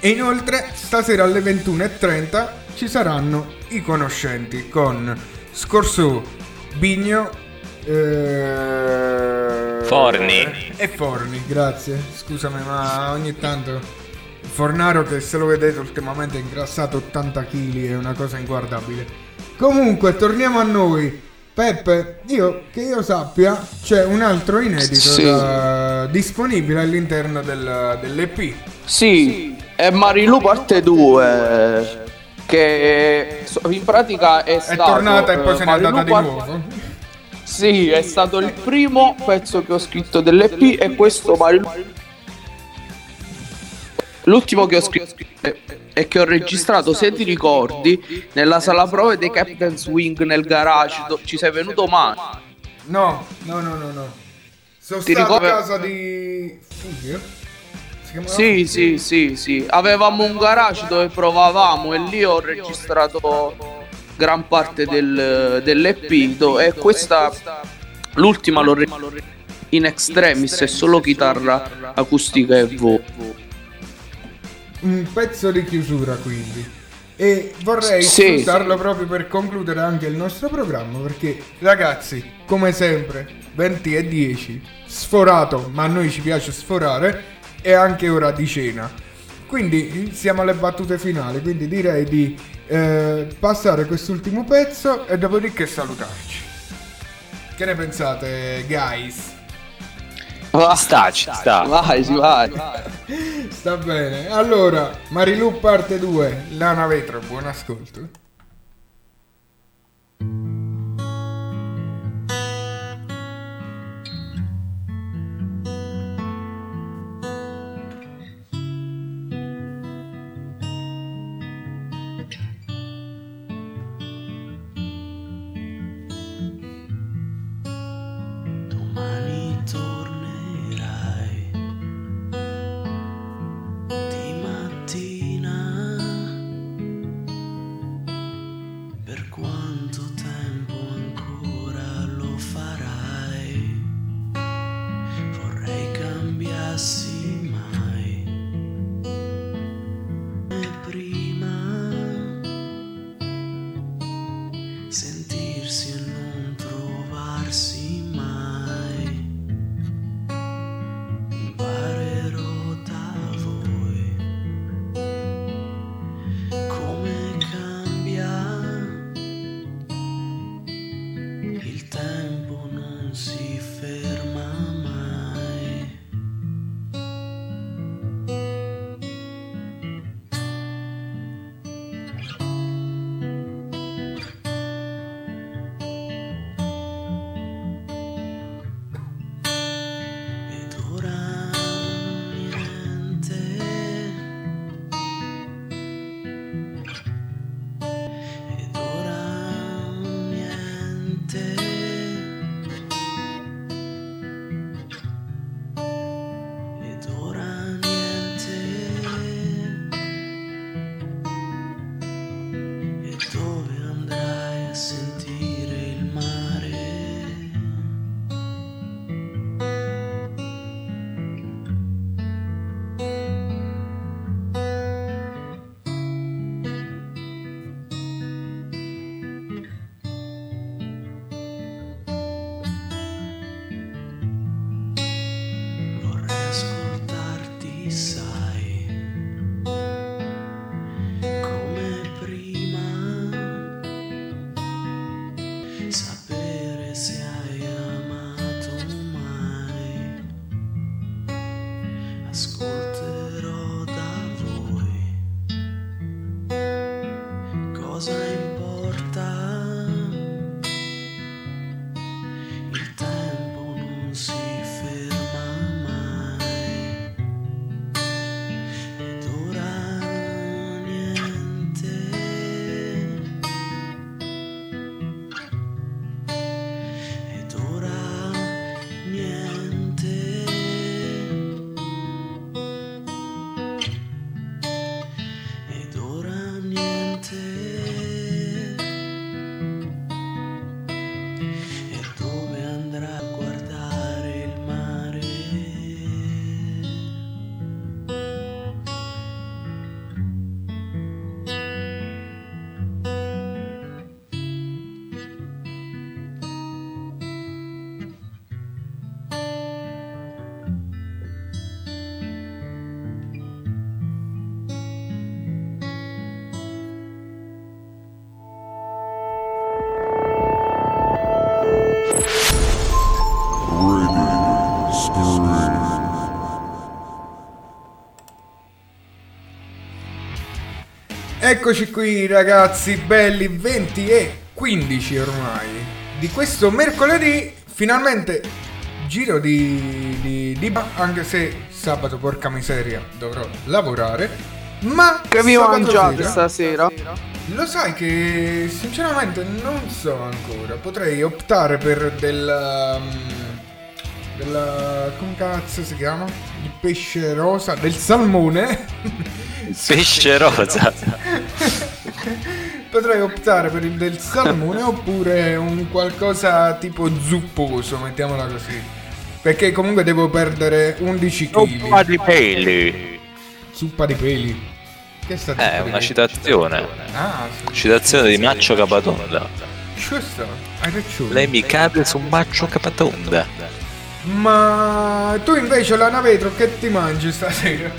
E inoltre stasera alle 21.30 ci saranno i conoscenti con Scorso, Bigno, eh, Forni. e Forni, grazie. Scusami, ma ogni tanto Fornaro che se lo vedete ultimamente è ingrassato 80 kg, è una cosa inguardabile. Comunque, torniamo a noi. Peppe, io che io sappia, c'è un altro inedito Sì. da- disponibile all'interno del- dell'EP. Sì, è Marilu parte 2 che in pratica è È tornata e poi eh, se n'è andata Marilu di Part- nuovo. Sì, è stato il primo pezzo che ho scritto dell'EP e questo Marilu L'ultimo che ho scritto e- che ho registrato, se ti ricordi, nella sala prove dei Captain Swing nel garage, ci sei venuto male. No, no, no, no, no. Sono Ti stato ricordi- a casa di chiamava Sì, sì, sì, sì. Avevamo un garage dove provavamo e lì ho registrato gran parte del, dell'EP e questa l'ultima l'ho re- in extremis è solo chitarra acustica e voce. un pezzo di chiusura quindi e vorrei Sì. sfruttarlo proprio per concludere anche il nostro programma perché ragazzi come sempre 20 e 10 sforato ma a noi ci piace sforare è anche ora di cena quindi siamo alle battute finali quindi direi di eh, passare quest'ultimo pezzo e dopodiché salutarci che ne pensate guys? Va, sta, ci sta. Vai, sì, vai. Sta bene. Allora, Marilu parte 2, Lana Vetro, buon ascolto. Eccoci qui ragazzi, belli 20 e 15 ormai. Di questo mercoledì, finalmente giro di, di, di ba- anche se sabato porca miseria dovrò lavorare. Ma Che vi mangiate sera- stasera? Lo sai che sinceramente non so ancora. Potrei optare per del. um, della. come cazzo si chiama? Il pesce rosa, del salmone. Pesce rosa. Potrei optare per il del salmone oppure un qualcosa tipo zupposo, mettiamola così. Perché comunque devo perdere 11 kg. di peli. Zuppa di peli. Che sta Eh, una citazione. Ah, sì. Citazione di Maccio Capatonda. Giusto, hai ragione. Lei mi cade su Maccio Capatonda. Ma tu invece la navetro che ti mangi stasera?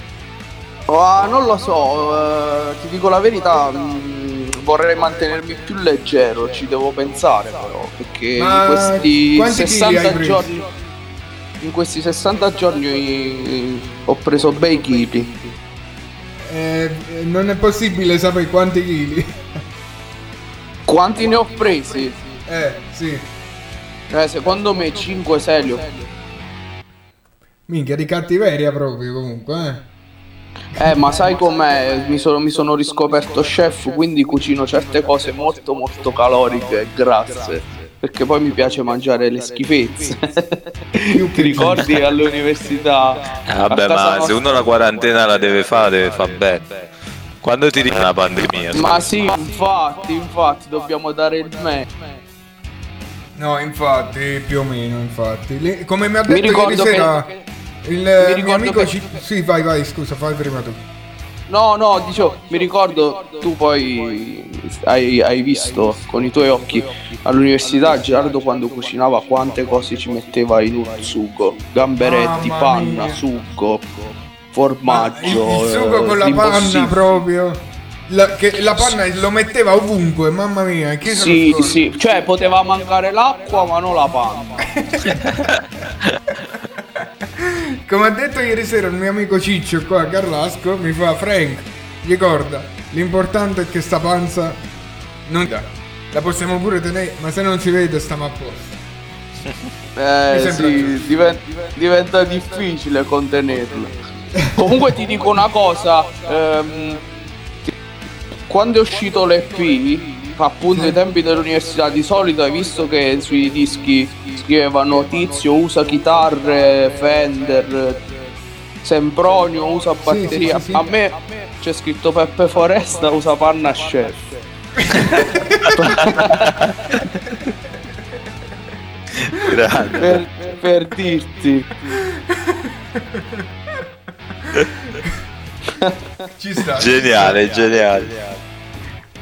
Ah, non lo so, eh, ti dico la verità, mh, vorrei mantenermi più leggero, ci devo pensare però, perché Ma in questi quanti chili hai 60 preso? giorni in questi 60 giorni ho preso bei chili. Eh, non è possibile sapere quanti chili. Quanti ne ho presi? Eh, sì. Eh, secondo me 5-6 li ho Minchia di cattiveria proprio comunque, eh. Eh, ma sai com'è? Mi sono, mi sono riscoperto chef, quindi cucino certe cose molto molto caloriche e grasse. Perché poi mi piace mangiare le schifezze. Ti ricordi all'università? Eh, vabbè, ma se nostra- uno la quarantena la deve fare, deve fare bene. Quando ti dice una pandemia? Ma sì, infatti, infatti, dobbiamo dare il me. No, infatti, più o meno, infatti. Come mi ha Mi detto ieri ricordo che- sera il mi mio ricordo amico... che- ci- Sì, vai, vai, scusa, fai prima tu. No, no, dicevo, mi ricordo, tu poi hai, hai visto con i tuoi occhi all'università Gerardo quando cucinava quante cose ci metteva in un sugo. Gamberetti, Mamma panna, mia. sugo, Il, formaggio. il sugo eh, con la l'impossibile. panna proprio. La, che la panna lo metteva ovunque, mamma mia. Lo Sì, sì, cioè poteva mancare l'acqua ma non la panna. Come ha detto ieri sera il mio amico Ciccio qua a Carrasco, mi fa Frank, ricorda, l'importante è che sta panza non dà. La possiamo pure tenere, ma se non si vede stiamo a posto. Eh sì, diven- diventa difficile contenerlo. Comunque ti dico una cosa, ehm, quando è uscito l'EP, appunto ai tempi dell'università, di solito hai visto che sui dischi scrivevano Tizio usa chitarre, Fender, Sempronio usa batteria. sì, sì. A me c'è scritto Peppe Foresta usa panna chef. Per, per dirti. Ci sta. Geniale, geniale.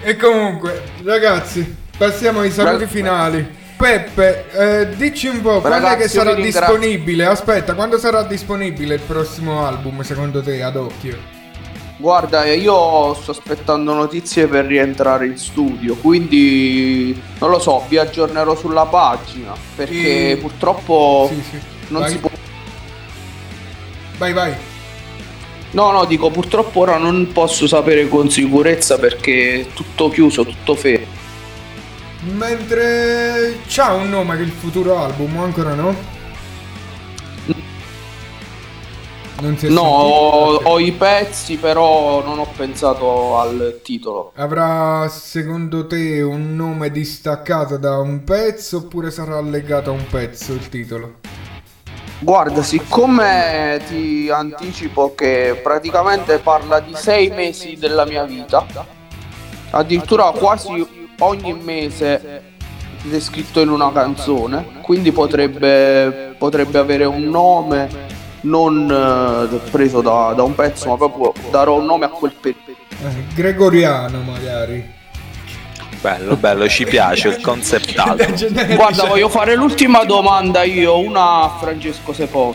E comunque, ragazzi, passiamo ai saluti Bra- finali. Peppe, eh, dici un po' quando è che sarà disponibile? Aspetta, quando sarà disponibile il prossimo album secondo te ad occhio? Guarda, io sto aspettando notizie per rientrare in studio, quindi non lo so, vi aggiornerò sulla pagina, perché E- purtroppo Sì, sì. non vai. si può... Vai, vai. No, no, dico purtroppo ora non posso sapere con sicurezza perché è tutto chiuso, tutto fermo. Mentre c'ha un nome che il futuro album, ancora no? Non si è No, ho, ho i pezzi, però non ho pensato al titolo. Avrà secondo te un nome distaccato da un pezzo oppure sarà legato a un pezzo il titolo? Guarda, siccome ti anticipo che praticamente parla di sei mesi della mia vita, addirittura quasi ogni mese è descritto in una canzone, quindi potrebbe, potrebbe avere un nome non eh, preso da, da un pezzo, ma proprio darò un nome a quel periodo. Eh, gregoriano magari. Bello, bello, ci piace il concept. Guarda, voglio fare l'ultima domanda io, una a Francesco Sepò.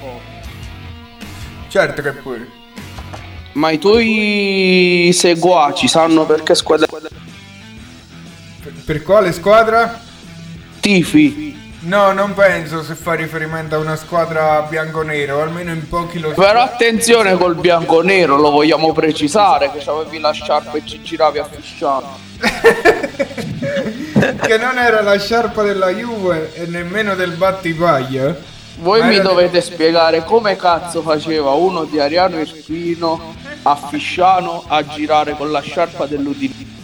Certo che pure. Ma i tuoi seguaci sanno perché squadra Per, per quale squadra? tifi? No, non penso se fa riferimento a una squadra bianconero, almeno in pochi lo Però attenzione col bianco-nero, lo vogliamo precisare, che avevi la sciarpa e ci giravi a fisciano. che non era la sciarpa della Juve e nemmeno del Battipaglia. Voi mi dovete spiegare come cazzo faceva uno di Ariano Espino a Fisciano a girare con la sciarpa dell'Udinese.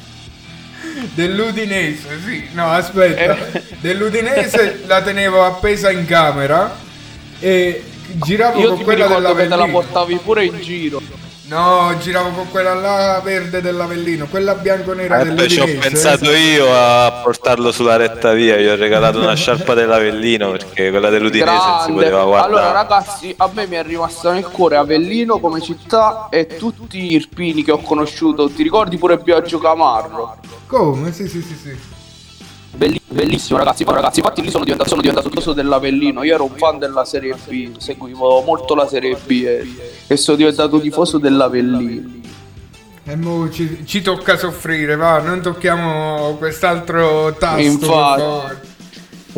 Dell'Udinese, sì. No, aspetta. Eh. Dell'Udinese la tenevo appesa in camera e giravo Io con quella che te la portavi pure in giro. No, giravo con quella là verde dell'Avellino, quella bianconera Eh, beh, ci ho pensato io a portarlo sulla retta via. Gli ho regalato una sciarpa dell'Avellino perché quella dell'Udinese non si Grande. poteva guardare. Allora ragazzi, a me mi è rimasta nel cuore Avellino come città e tutti gli irpini che ho conosciuto. Ti ricordi pure Biagio Camarro? Come? Sì, sì, sì, sì. Belli- bellissimo ragazzi, poi ragazzi, infatti lì sono diventato, sono diventato tifoso dell'Avellino, io ero un fan della Serie B, seguivo molto la Serie B e, e sono diventato tifoso dell'Avellino. E mo ci, ci tocca soffrire, va, non tocchiamo quest'altro tasto. Infatti.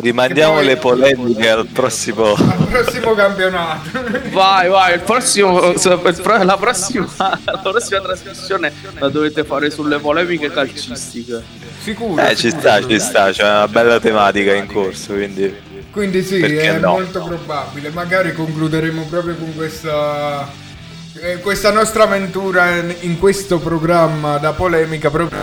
Rimandiamo le polemiche al prossimo. Al prossimo campionato. Vai, vai, il prossimo, il pro- la, prossima, la prossima trasmissione la dovete fare sulle polemiche calcistiche. Sicuro. Eh, ci sta, ci sta, c'è una bella tematica in corso, quindi... Quindi sì, Perché è no? molto probabile. Magari concluderemo proprio con questa, eh, questa nostra avventura in- in questo programma da polemica, proprio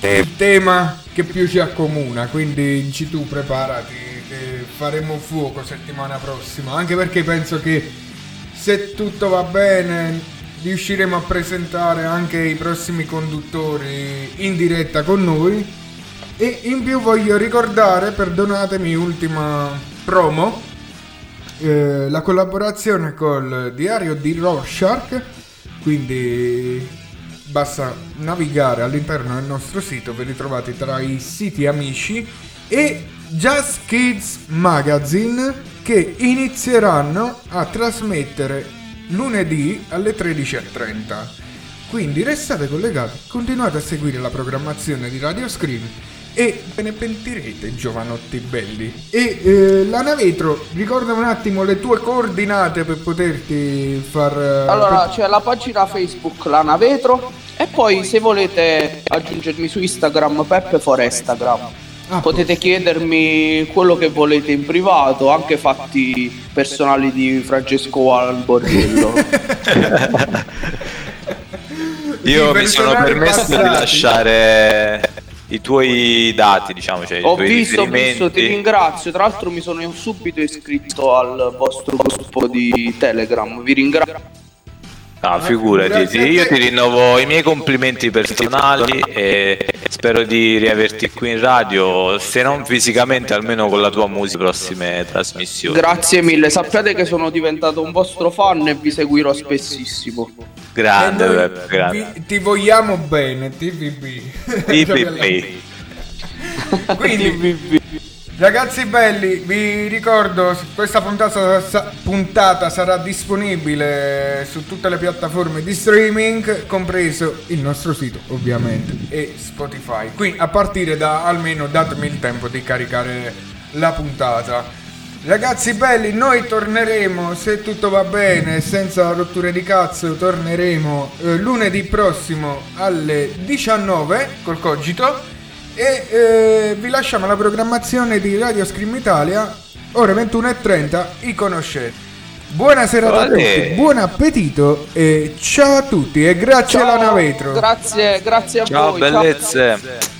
il tema che più ci accomuna. Quindi dici tu preparati, che faremo fuoco settimana prossima. Anche perché penso che se tutto va bene riusciremo a presentare anche i prossimi conduttori in diretta con noi. E in più voglio ricordare, perdonatemi, ultima promo, eh, la collaborazione col diario di Rorschach, quindi basta navigare all'interno del nostro sito, ve li trovate tra i siti amici, e Just Kids Magazine che inizieranno a trasmettere lunedì alle 13.30. Quindi restate collegati, continuate a seguire la programmazione di Radio Scream e ve ne pentirete, giovanotti belli. E eh, Lana Vetro, ricorda un attimo le tue coordinate per poterti far... eh, Allora, per- c'è la pagina Facebook Lana Vetro e poi se volete aggiungermi su Instagram Peppe Forestagram. Ah, Potete chiedermi quello che volete in privato, anche fatti personali di Francesco al bordello. Io mi sono permesso di passati. lasciare i tuoi dati, diciamo, cioè Ho i tuoi visto, ho visto, ti ringrazio. Tra l'altro mi sono subito iscritto al vostro gruppo di Telegram. Vi ringrazio. No, figurati, ti- io ti rinnovo i miei complimenti personali e spero di riaverti qui in radio, se non fisicamente, almeno con la tua musica, prossime trasmissioni. Grazie mille. Sappiate che sono diventato un vostro fan e vi seguirò spessissimo. Grande, Peppe, grande. vi- ti vogliamo bene, TVB. IPP. Quindi, ragazzi belli, vi ricordo, questa puntata, puntata sarà disponibile su tutte le piattaforme di streaming, compreso il nostro sito, ovviamente, e Spotify. Quindi, a partire da almeno datemi il tempo di caricare la puntata. Ragazzi belli, noi torneremo, se tutto va bene, senza rotture di cazzo, torneremo eh, lunedì prossimo alle 19 col cogito e eh, vi lasciamo la programmazione di Radio Scream Italia, ore 21.30, i conoscete. Buona serata a tutti, buon appetito e ciao a tutti e grazie alla Navetro. Grazie, grazie a Ciao, voi. bellezze. Ciao.